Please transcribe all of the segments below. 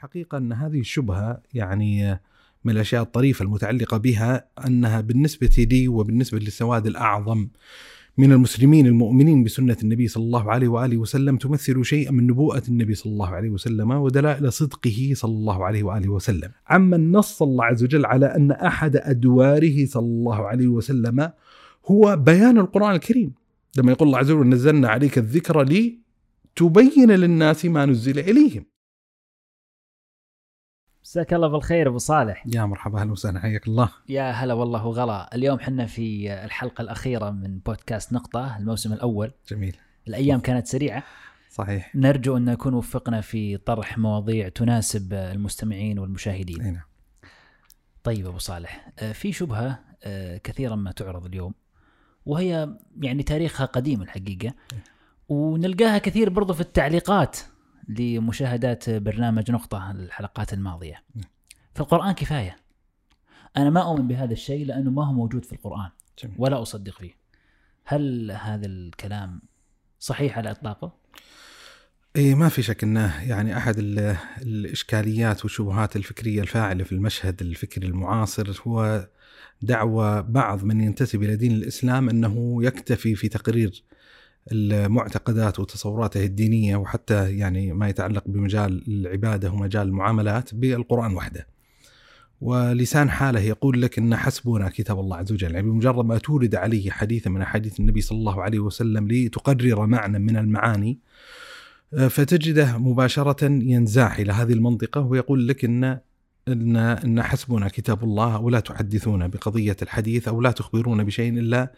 الحقيقة أن هذه الشبهة يعني من الأشياء الطريفة المتعلقة بها أنها بالنسبة لي وبالنسبة للسواد الأعظم من المسلمين المؤمنين بسنة النبي صلى الله عليه وآله وسلم تمثل شيئا من نبوءة النبي صلى الله عليه وسلم ودلائل صدقه صلى الله عليه وآله وسلم. عمن نص الله عز وجل على أن أحد أدواره صلى الله عليه وسلم هو بيان القرآن الكريم. لما يقول الله عز وجل نزلنا عليك الذكر لي تبين للناس ما نزل إليهم. مساك الله بالخير أبو صالح. يا مرحبا أهلا وسهلا حياك الله. يا هلا والله وغلا. اليوم حنا في الحلقة الأخيرة من بودكاست نقطة الموسم الأول. جميل. الأيام كانت سريعة. صحيح. نرجو أن نكون وفقنا في طرح مواضيع تناسب المستمعين والمشاهدين. نعم. طيب أبو صالح آه، في شبهة آه، كثيرا ما تعرض اليوم وهي يعني تاريخها قديم الحقيقة ونلقاها كثير برضو في التعليقات. لمشاهدات برنامج نقطة الحلقات الماضية نعم. في القرآن كفاية أنا ما أؤمن بهذا الشيء لأنه ما هو موجود في القرآن جميل. ولا أصدق فيه هل هذا الكلام صحيح على إطلاقه؟ اي ما في شك إنه يعني أحد ال- الإشكاليات والشبهات الفكرية الفاعلة في المشهد الفكري المعاصر هو دعوى بعض من ينتسب إلى دين الإسلام أنه يكتفي في تقرير المعتقدات وتصوراته الدينية وحتى يعني ما يتعلق بمجال العبادة ومجال المعاملات بالقرآن وحده. ولسان حاله يقول لك إن حسبنا كتاب الله عز وجل، يعني بمجرد ما تورد عليه حديثا من أحاديث النبي صلى الله عليه وسلم لتقرر معنى من المعاني فتجده مباشرة ينزاح إلى هذه المنطقة ويقول لك إن إن إن حسبنا كتاب الله ولا تحدثون بقضية الحديث أو لا تخبرون بشيء إلا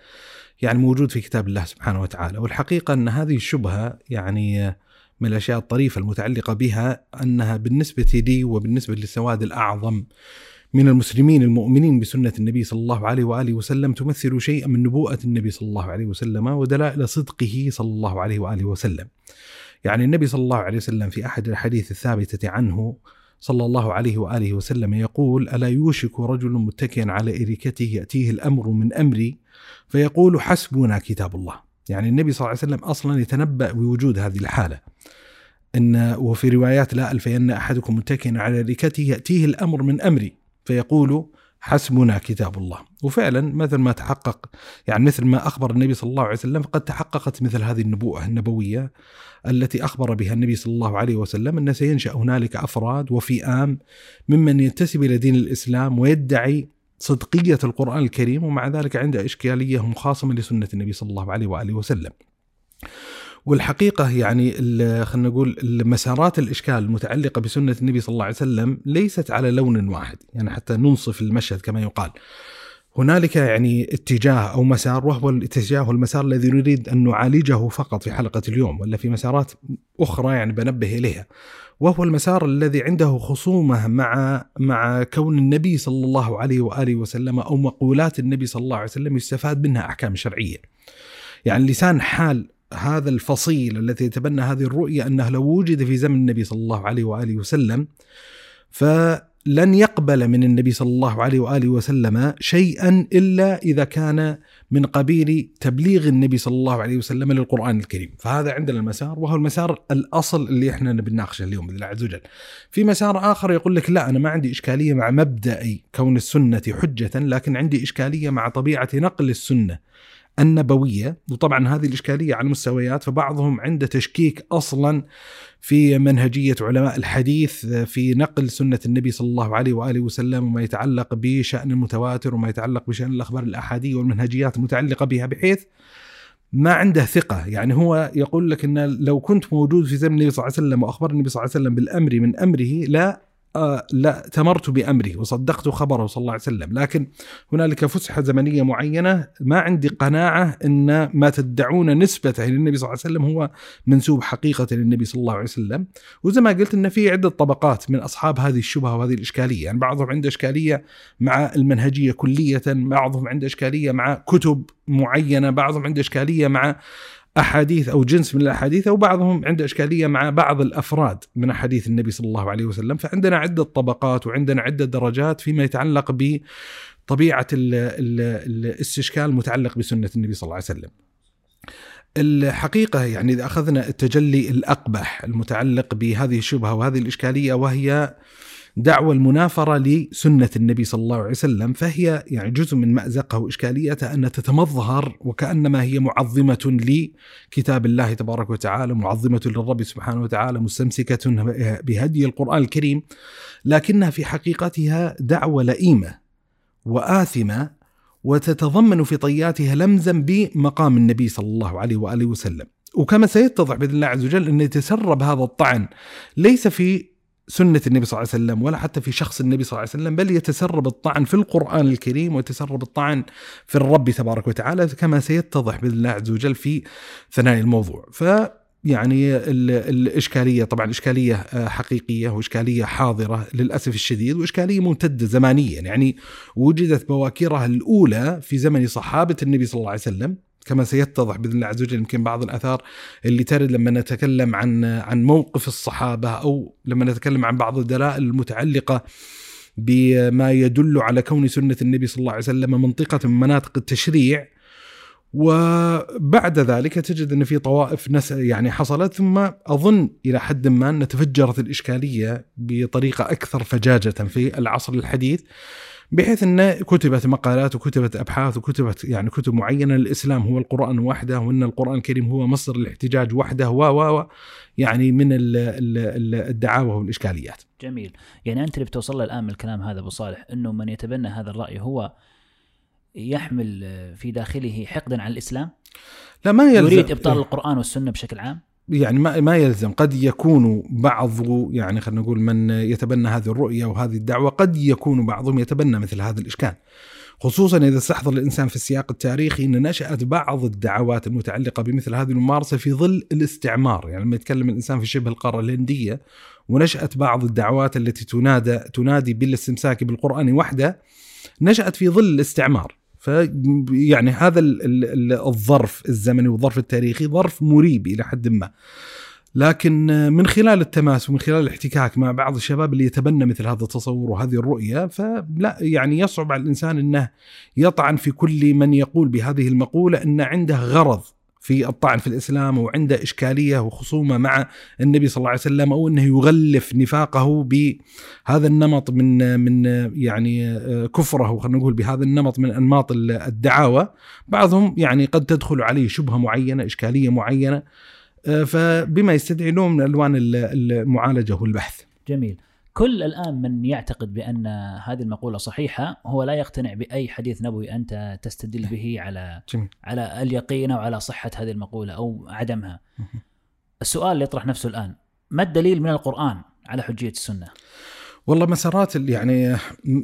يعني موجود في كتاب الله سبحانه وتعالى. والحقيقة أن هذه الشبهة يعني من الأشياء الطريفة المتعلقة بها أنها بالنسبة لي وبالنسبة للسواد الأعظم من المسلمين المؤمنين بسنة النبي صلى الله عليه وآله وسلم تمثل شيئا من نبوءة النبي صلى الله عليه وسلم ودلائل صدقه صلى الله عليه وآله وسلم. يعني النبي صلى الله عليه وسلم في أحد الاحاديث الثابتة عنه صلى الله عليه وآله وسلم يقول: ألا يوشك رجل متكئا على إريكته يأتيه الأمر من أمري فيقول حسبنا كتاب الله. يعني النبي صلى الله عليه وسلم أصلا يتنبأ بوجود هذه الحالة. إن وفي روايات لا الفين أحدكم متكئا على إريكته يأتيه الأمر من أمري فيقول حسبنا كتاب الله وفعلا مثل ما تحقق يعني مثل ما أخبر النبي صلى الله عليه وسلم فقد تحققت مثل هذه النبوءة النبوية التي أخبر بها النبي صلى الله عليه وسلم أن سينشأ هنالك أفراد وفئام ممن ينتسب إلى دين الإسلام ويدعي صدقية القرآن الكريم ومع ذلك عنده إشكالية مخاصمه لسنة النبي صلى الله عليه وآله وسلم. والحقيقة يعني خلينا نقول مسارات الإشكال المتعلقة بسنة النبي صلى الله عليه وسلم ليست على لون واحد، يعني حتى ننصف المشهد كما يقال. هنالك يعني اتجاه أو مسار وهو الاتجاه والمسار الذي نريد أن نعالجه فقط في حلقة اليوم ولا في مسارات أخرى يعني بنبه إليها. وهو المسار الذي عنده خصومة مع مع كون النبي صلى الله عليه وآله وسلم أو مقولات النبي صلى الله عليه وسلم يستفاد منها أحكام شرعية. يعني لسان حال هذا الفصيل الذي يتبنى هذه الرؤية أنه لو وجد في زمن النبي صلى الله عليه وآله وسلم فلن يقبل من النبي صلى الله عليه وآله وسلم شيئا إلا إذا كان من قبيل تبليغ النبي صلى الله عليه وسلم للقرآن الكريم، فهذا عندنا المسار وهو المسار الأصل اللي إحنا بنناقشه اليوم باذن الله عز وجل. في مسار آخر يقول لك لا أنا ما عندي إشكالية مع مبدأي كون السنة حجة، لكن عندي إشكالية مع طبيعة نقل السنة النبوية، وطبعا هذه الإشكالية على مستويات فبعضهم عنده تشكيك أصلا في منهجية علماء الحديث في نقل سنة النبي صلى الله عليه وآله وسلم وما يتعلق بشأن المتواتر وما يتعلق بشأن الأخبار الأحادية والمنهجيات المتعلقة بها بحيث ما عنده ثقة، يعني هو يقول لك إن لو كنت موجود في زمن النبي صلى الله عليه وسلم واخبر النبي صلى الله عليه وسلم بالأمر من أمره لا لا تمرت بأمره وصدقت خبره صلى الله عليه وسلم، لكن هنالك فسحة زمنية معينة ما عندي قناعة إن ما تدعون نسبته للنبي صلى الله عليه وسلم هو منسوب حقيقة للنبي صلى الله عليه وسلم، وزي ما قلت إن في عدة طبقات من أصحاب هذه الشبهة وهذه الإشكالية، يعني بعضهم عنده إشكالية مع المنهجية كلية، بعضهم عنده إشكالية مع كتب معينة، بعضهم عنده إشكالية مع أحاديث أو جنس من الأحاديث وبعضهم عنده إشكالية مع بعض الأفراد من أحاديث النبي صلى الله عليه وسلم فعندنا عدة طبقات وعندنا عدة درجات فيما يتعلق بطبيعة ال ال الاستشكال المتعلق بسنة النبي صلى الله عليه وسلم. الحقيقة يعني إذا أخذنا التجلي الأقبح المتعلق بهذه الشبهة وهذه الإشكالية وهي دعوى المنافرة لسنة النبي صلى الله عليه وسلم فهي يعني جزء من مأزقها وإشكاليتها أن تتمظهر وكأنما هي معظمة لكتاب الله تبارك وتعالى معظمة للرب سبحانه وتعالى مستمسكة بهدي القرآن الكريم لكنها في حقيقتها دعوة لئيمة وآثمة وتتضمن في طياتها لمزا بمقام النبي صلى الله عليه وآله وسلم. وكما سيتضح بإذن الله عز وجل أن يتسرب هذا الطعن ليس في سنة النبي صلى الله عليه وسلم ولا حتى في شخص النبي صلى الله عليه وسلم بل يتسرب الطعن في القرآن الكريم ويتسرب الطعن في الرب تبارك وتعالى كما سيتضح بإذن الله عز وجل في ثنايا الموضوع. ف يعني الإشكالية طبعا إشكالية آه، حقيقية وإشكالية حاضرة للأسف الشديد وإشكالية ممتدة زمانيا. يعني وجدت بواكرها الأولى في زمن صحابة النبي صلى الله عليه وسلم. كما سيتضح بإذن الله عز وجل يمكن بعض الأثار اللي ترد لما نتكلم عن عن موقف الصحابة أو لما نتكلم عن بعض الدلائل المتعلقة بما يدل على كون سنة النبي صلى الله عليه وسلم منطقة من مناطق التشريع. وبعد ذلك تجد أن في طوائف نس يعني حصلت ثم أظن إلى حد ما أن تفجرت الإشكالية بطريقة أكثر فجاجة في العصر الحديث. بحيث إن كتبت مقالات وكتبت أبحاث وكتبت يعني كتب معينة الاسلام هو القرآن وحده وإن القرآن الكريم هو مصدر الاحتجاج وحده و و يعني من الدعاوى والإشكاليات. جميل، يعني أنت اللي بتوصل له الآن من الكلام هذا أبو صالح إنه من يتبنى هذا الرأي هو يحمل في داخله حقدا على الإسلام؟ لا ما يلزم يريد إبطال القرآن والسنة بشكل عام؟ يعني ما ما يلزم. قد يكون بعض يعني خلينا نقول من يتبنى هذه الرؤية وهذه الدعوة قد يكون بعضهم يتبنى مثل هذا الإشكال. خصوصا إذا استحضر الإنسان في السياق التاريخي إن نشأت بعض الدعوات المتعلقة بمثل هذه الممارسة في ظل الاستعمار، يعني لما يتكلم الإنسان في شبه القارة الهندية ونشأت بعض الدعوات التي تنادى تنادي بالاستمساك بالقرآن وحده نشأت في ظل الاستعمار. فيعني هذا الظرف الزمني والظرف التاريخي ظرف مريب إلى حد ما. لكن من خلال التماس ومن خلال الاحتكاك مع بعض الشباب اللي يتبنى مثل هذا التصور وهذه الرؤية فلا يعني يصعب على الإنسان إنه يطعن في كل من يقول بهذه المقولة إن عنده غرض في الطعن في الإسلام وعنده إشكالية وخصومة مع النبي صلى الله عليه وسلم أو إنه يغلف نفاقه بهذا النمط من من يعني كفره خلينا نقول بهذا النمط من أنماط الدعاوى بعضهم يعني قد تدخل عليه شبهة معينة إشكالية معينة فبما يستدعي نوع من ألوان المعالجة والبحث. جميل. كل الآن من يعتقد بأن هذه المقولة صحيحة هو لا يقتنع بأي حديث نبوي أنت تستدل به على جميل. على اليقين أو على صحة هذه المقولة أو عدمها. السؤال اللي يطرح نفسه الآن ما الدليل من القرآن على حجية السنة؟ والله مسارات يعني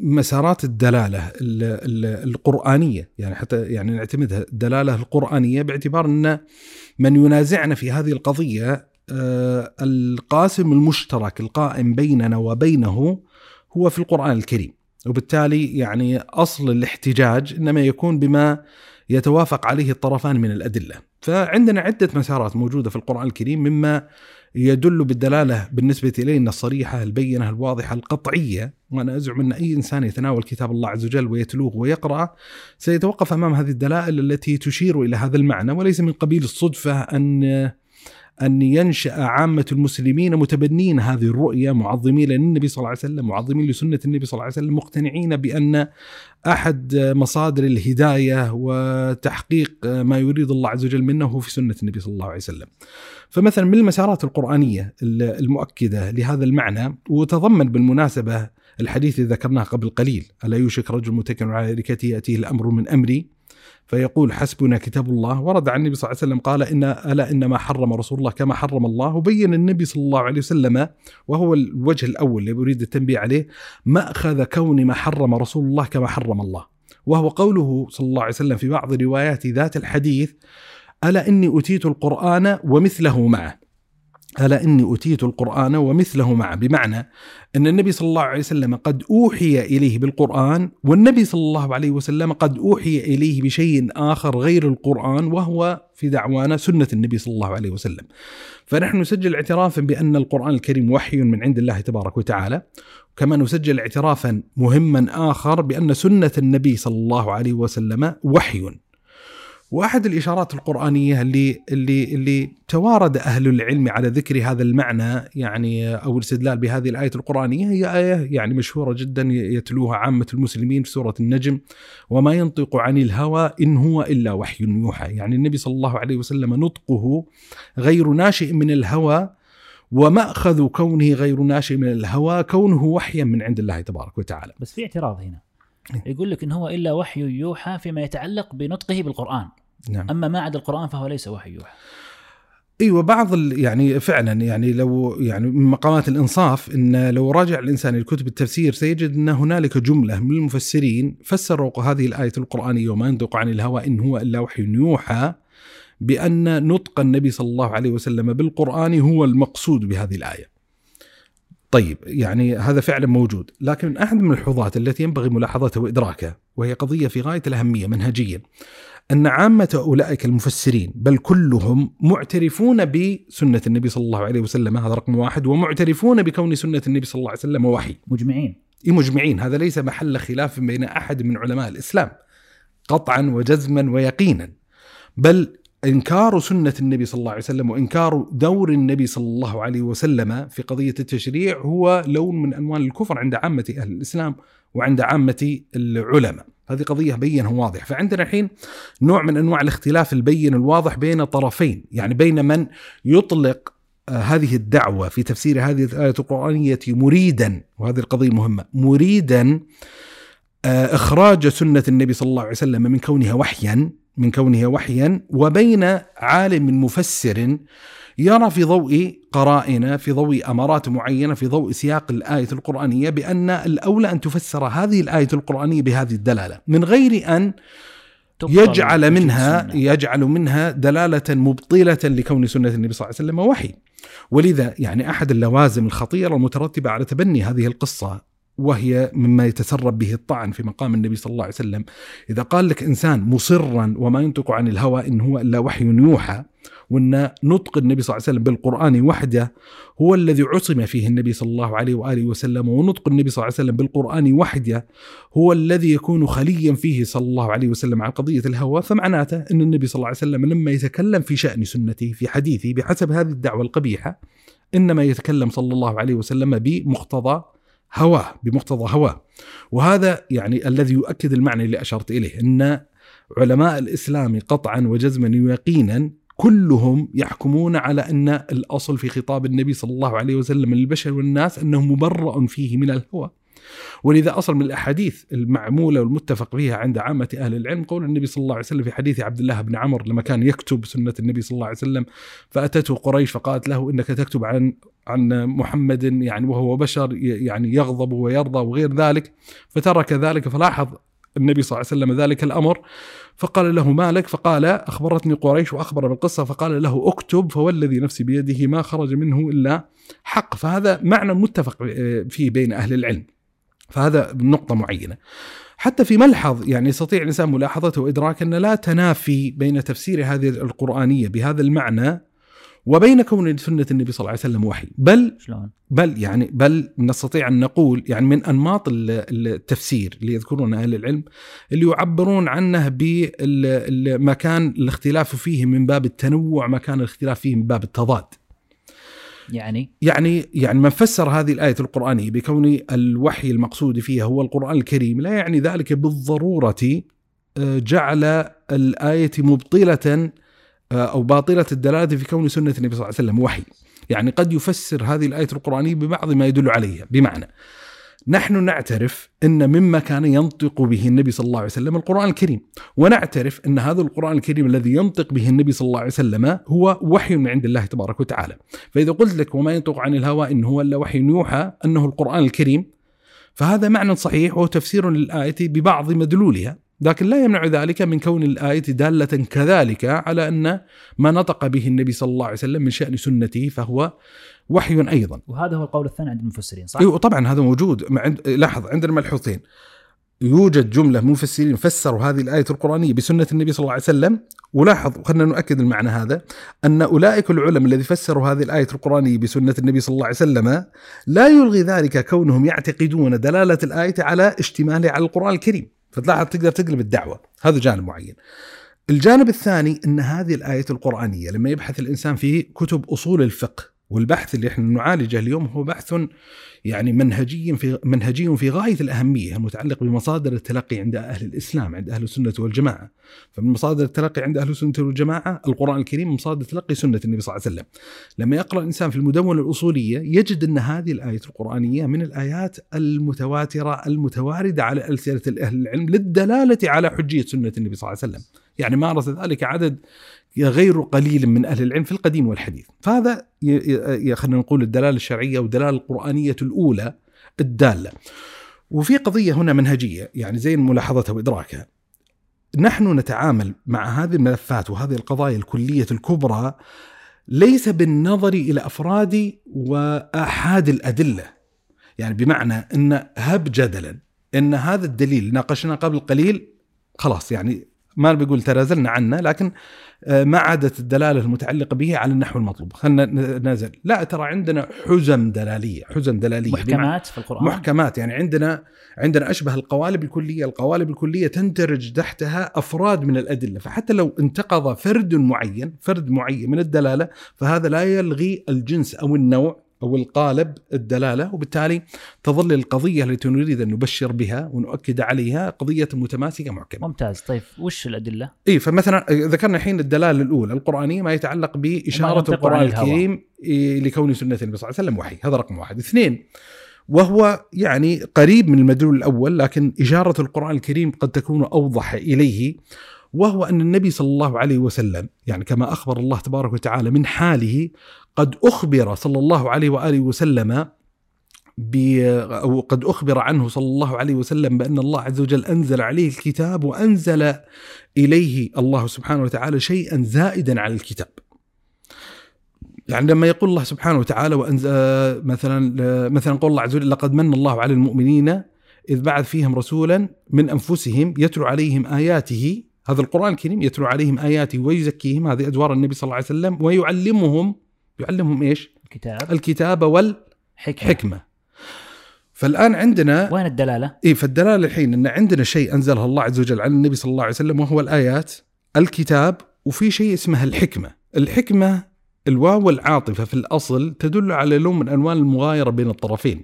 مسارات الدلالة القرآنية يعني حتى يعني نعتمدها الدلالة القرآنية باعتبار أن من ينازعنا في هذه القضية القاسم المشترك القائم بيننا وبينه هو في القرآن الكريم وبالتالي يعني أصل الاحتجاج إنما يكون بما يتوافق عليه الطرفان من الأدلة. فعندنا عدة مسارات موجودة في القرآن الكريم مما يدل بالدلالة بالنسبة إلينا الصريحة البينة الواضحة القطعية. وأنا أزعم أن أي إنسان يتناول كتاب الله عز وجل ويتلوه ويقرأه سيتوقف أمام هذه الدلائل التي تشير إلى هذا المعنى وليس من قبيل الصدفة أن أن ينشأ عامة المسلمين متبنين هذه الرؤية معظمين للنبي صلى الله عليه وسلم معظمين لسنة النبي صلى الله عليه وسلم مقتنعين بأن أحد مصادر الهداية وتحقيق ما يريد الله عز وجل منه هو في سنة النبي صلى الله عليه وسلم. فمثلا من المسارات القرآنية المؤكدة لهذا المعنى وتضمن بالمناسبة الحديث اللي ذكرناه قبل قليل ألا يوشك رجل متكن على ركته يأتيه الأمر من أمري؟ فيقول حسبنا كتاب الله ورد عن النبي صلى الله عليه وسلم قال إن ألا إنما حرم رسول الله كما حرم الله. وبين النبي صلى الله عليه وسلم وهو الوجه الأول اللي أريد التنبيه عليه مأخذ كون ما حرم رسول الله كما حرم الله. وهو قوله صلى الله عليه وسلم في بعض روايات ذات الحديث ألا إني أتيت القرآن ومثله معه. ألا إني أتيت القرآن ومثله معه بمعنى أن النبي صلى الله عليه وسلم قد أوحي إليه بالقرآن والنبي صلى الله عليه وسلم قد أوحي إليه بشيء آخر غير القرآن وهو في دعوانا سنة النبي صلى الله عليه وسلم. فنحن نسجل اعترافا بأن القرآن الكريم وحي من عند الله تبارك وتعالى كما نسجل اعترافا مهما آخر بأن سنة النبي صلى الله عليه وسلم وحي. واحد الإشارات القرآنية اللي اللي اللي توارد أهل العلم على ذكر هذا المعنى يعني أو الاستدلال بهذه الآية القرآنية هي آية يعني مشهورة جدا يتلوها عامة المسلمين في سورة النجم وما ينطق عن الهوى إن هو إلا وحي يوحى يعني النبي صلى الله عليه وسلم نطقه غير ناشئ من الهوى ومأخذ كونه غير ناشئ من الهوى كونه وحيا من عند الله تبارك وتعالى بس في اعتراض هنا. يقول لك إن هو إلا وحي يوحى فيما يتعلق بنطقه بالقرآن. نعم. أما ما عدا القرآن فهو ليس وحي يوحى. إيوه بعض يعني فعلا يعني لو يعني من مقامات الإنصاف إن لو راجع الإنسان الكتب التفسير سيجد إن هنالك جملة من المفسرين فسروا هذه الآية القرآنية وما ينطق عن الهوى إن هو إلا وحي يوحى بأن نطق النبي صلى الله عليه وسلم بالقرآن هو المقصود بهذه الآية. طيب يعني هذا فعلا موجود، لكن أحد من الملحوظات التي ينبغي ملاحظتها وإدراكها وهي قضية في غاية الأهمية منهجيا أن عامة أولئك المفسرين بل كلهم معترفون بسنة النبي صلى الله عليه وسلم هذا رقم واحد ومعترفون بكون سنة النبي صلى الله عليه وسلم وحي مجمعين. إيه مجمعين. هذا ليس محل خلاف بين أحد من علماء الإسلام قطعا وجزما ويقينا. بل إنكار سنة النبي صلى الله عليه وسلم وإنكار دور النبي صلى الله عليه وسلم في قضية التشريع هو لون من ألوان الكفر عند عامة أهل الإسلام وعند عامة العلماء. هذه قضية بينها واضح. فعندنا الحين نوع من أنواع الاختلاف البين الواضح بين طرفين يعني بين من يطلق آه، هذه الدعوة في تفسير هذه الآية القرآنية مريدا وهذه القضية مهمة مريدا آه، إخراج سنة النبي صلى الله عليه وسلم من كونها وحيا من كونها وحيا وبين عالم مفسر يرى في ضوء قرائن في ضوء أمارات معينة في ضوء سياق الآية القرآنية بأن الأولى أن تفسر هذه الآية القرآنية بهذه الدلالة من غير أن يجعل منها. يجعل منها دلالة مبطلة لكون سنة النبي صلى الله عليه وسلم وحي. ولذا يعني أحد اللوازم الخطيرة المترتبة على تبني هذه القصة وهي مما يتسرب به الطعن في مقام النبي صلى الله عليه وسلم. إذا قال لك إنسان مصرا وما ينطق عن الهوى إن هو إلا وحي يوحى وإن نطق النبي صلى الله عليه وسلم بالقرآن وحده هو الذي عصم فيه النبي صلى الله عليه وآله وسلم ونطق النبي صلى الله عليه وسلم بالقرآن وحده هو الذي يكون خليا فيه صلى الله عليه وسلم عن قضية الهوى. فمعناته إن النبي صلى الله عليه وسلم لما يتكلم في شأن سنته في حديثه بحسب هذه الدعوة القبيحة إنما يتكلم صلى الله عليه وسلم بمقتضى هواه بمقتضى هواه. وهذا يعني الذي يؤكد المعنى اللي أشرت إليه إن علماء الإسلام قطعا وجزما ويقينا كلهم يحكمون على أن الأصل في خطاب النبي صلى الله عليه وسلم للبشر والناس أنه مبرأ فيه من الهوى. ولذا أصل من الأحاديث المعمولة والمتفق فيها عند عامة أهل العلم قول النبي صلى الله عليه وسلم في حديث عبد الله بن عمر لما كان يكتب سنة النبي صلى الله عليه وسلم فأتته قريش فقالت له إنك تكتب عن عن محمد يعني وهو بشر يعني يغضب ويرضى وغير ذلك. فترك ذلك فلاحظ النبي صلى الله عليه وسلم ذلك الأمر فقال له مالك فقال أخبرتني قريش وأخبر بالقصة فقال له اكتب فوالذي نفسي بيده ما خرج منه إلا حق. فهذا معنى متفق فيه بين أهل العلم. فهذا نقطة معينة. حتى في ملحظ يعني يستطيع الإنسان ملاحظته وإدراك ان لا تنافي بين تفسير هذه القرآنية بهذا المعنى وبين كون سنة النبي صلى الله عليه وسلم وحي. بل شلون؟ بل يعني بل نستطيع أن نقول يعني من أنماط ال- التفسير اللي يذكرون أهل العلم اللي يعبرون عنه بما كان الاختلاف فيه من باب التنوع ما كان الاختلاف فيه من باب التضاد. يعني. يعني يعني من فسر هذه الآية القرآنية بكون الوحي المقصود فيها هو القرآن الكريم لا يعني ذلك بالضرورة آه، جعل الآية مبطلة آه، أو باطلة الدلالة في كون سنة النبي صلى الله عليه وسلم وحي. يعني قد يفسر هذه الآية القرآنية ببعض ما يدل عليها بمعنى نحن نعترف إن مما كان ينطق به النبي صلى الله عليه وسلم القرآن الكريم، ونعترف إن هذا القرآن الكريم الذي ينطق به النبي صلى الله عليه وسلم هو وحي من عند الله تبارك وتعالى، فإذا قلت لك وما ينطق عن الهوى إن هو إلا وحي يوحى أنه القرآن الكريم فهذا معنى صحيح وهو تفسير للآية ببعض مدلولها، لكن لا يمنع ذلك من كون الآية دالة كذلك على أن ما نطق به النبي صلى الله عليه وسلم من شأن سنته فهو وحي أيضا. وهذا هو القول الثاني عند المفسرين صح؟ إيوه طبعا هذا موجود. لاحظ عندنا ملحوظين يوجد جملة من المفسرين فسروا هذه الآية القرآنية بسنة النبي صلى الله عليه وسلم ولاحظ خلينا نؤكد المعنى هذا أن أولئك العلماء الذي فسروا هذه الآية القرآنية بسنة النبي صلى الله عليه وسلم لا يلغي ذلك كونهم يعتقدون دلالة الآية على اشتمالها على القرآن الكريم فتلاحظ تقدر تقلب الدعوة هذا جانب معين الجانب الثاني أن هذه الآية القرآنية لما يبحث الإنسان في كتب أصول الفقه والبحث اللي إحنا نعالجه اليوم هو بحث يعني منهجي في منهجي في غاية الأهمية المتعلق بمصادر التلقي عند أهل الإسلام عند أهل السنة والجماعة. فمن مصادر التلقي عند أهل السنة والجماعة القرآن الكريم مصادر تلقي سنة النبي صلى الله عليه وسلم. لما يقرأ الإنسان في المدونة الأصولية يجد أن هذه الآية القرآنية من الآيات المتواترة المتواردة على ألسنة أهل العلم للدلالة على حجية سنة النبي صلى الله عليه وسلم. يعني مارس ذلك عدد غير قليل من أهل العلم في القديم والحديث. فهذا خلينا نقول الدلالة الشرعية والدلاله القرآنية الأولى الدالة. وفي قضية هنا منهجية يعني زي ملاحظتها وإدراكها. نحن نتعامل مع هذه الملفات وهذه القضايا الكلية الكبرى ليس بالنظر إلى أفراد وأحاد الأدلة. يعني بمعنى إن هب جدلا إن هذا الدليل ناقشناه قبل قليل خلاص يعني ما بيقول تنازلنا عنه لكن آه، ما عادت الدلالة المتعلقة به على النحو المطلوب. خلينا ننزل. لا ترى عندنا حزم دلالية حزم دلالية. محكمات في القرآن. محكمات. يعني عندنا عندنا أشبه القوالب الكلية. القوالب الكلية تندرج تحتها أفراد من الأدلة. فحتى لو انتقض فرد معين فرد معين من الدلالة فهذا لا يلغي الجنس أو النوع أو القالب الدلالة وبالتالي تظل القضية التي نريد أن نبشر بها ونؤكد عليها قضية متماسكة محكمة. ممتاز طيب وش الأدلة؟ إي فمثلا ذكرنا الحين الدلالة الأولى القرانيه ما يتعلق بإشارة القرآن الكريم لكون سنة النبي صلى الله عليه وسلم وحي هذا رقم واحد. اثنين وهو يعني قريب من المدلول الأول لكن إشارة القرآن الكريم قد تكون أوضح إليه وهو أن النبي صلى الله عليه وسلم يعني كما أخبر الله تبارك وتعالى من حاله قد أخبر صلى الله عليه وآله وسلم أو قد أخبر عنه صلى الله عليه وسلم بأن الله عز وجل أنزل عليه الكتاب وأنزل إليه الله سبحانه وتعالى شيئا زائدا على الكتاب. يعني لما يقول الله سبحانه وتعالى وأنزل مثلا مثلا قول الله عز وجل لقد من الله على المؤمنين إذ بعث فيهم رسولا من أنفسهم يتلو عليهم آياته هذا القرآن الكريم يتلو عليهم آياته ويزكيهم هذه أدوار النبي صلى الله عليه وسلم ويعلمهم يعلمهم إيش؟ الكتاب. الكتاب والحكمة. حكمة. فالآن عندنا وين الدلالة؟ إيه فالدلالة الحين أن عندنا شيء أنزله الله عز وجل على النبي صلى الله عليه وسلم وهو الآيات الكتاب وفي شيء اسمه الحكمة. الحكمة الواو والعاطفة في الأصل تدل على لون من ألوان المغايرة بين الطرفين.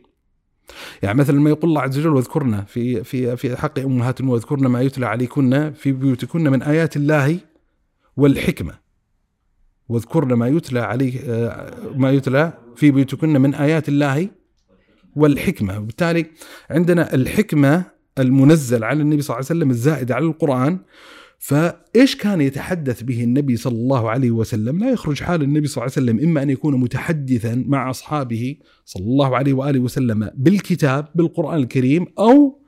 يعني مثلا ما يقول الله عز وجل واذكرنا في في في حق امهات واذكرنا ما يتلى عليكن في بيوتكن من آيات الله والحكمة. واذكرن ما يتلى عليه ما يتلى في بيوتكن من آيات الله والحكمة وبالتالي عندنا الحكمة المنزل على النبي صلى الله عليه وسلم الزائدة على القرآن فإيش كان يتحدث به النبي صلى الله عليه وسلم؟ لا يخرج حال النبي صلى الله عليه وسلم إما أن يكون متحدثا مع أصحابه صلى الله عليه وآله وسلم بالكتاب بالقرآن الكريم أو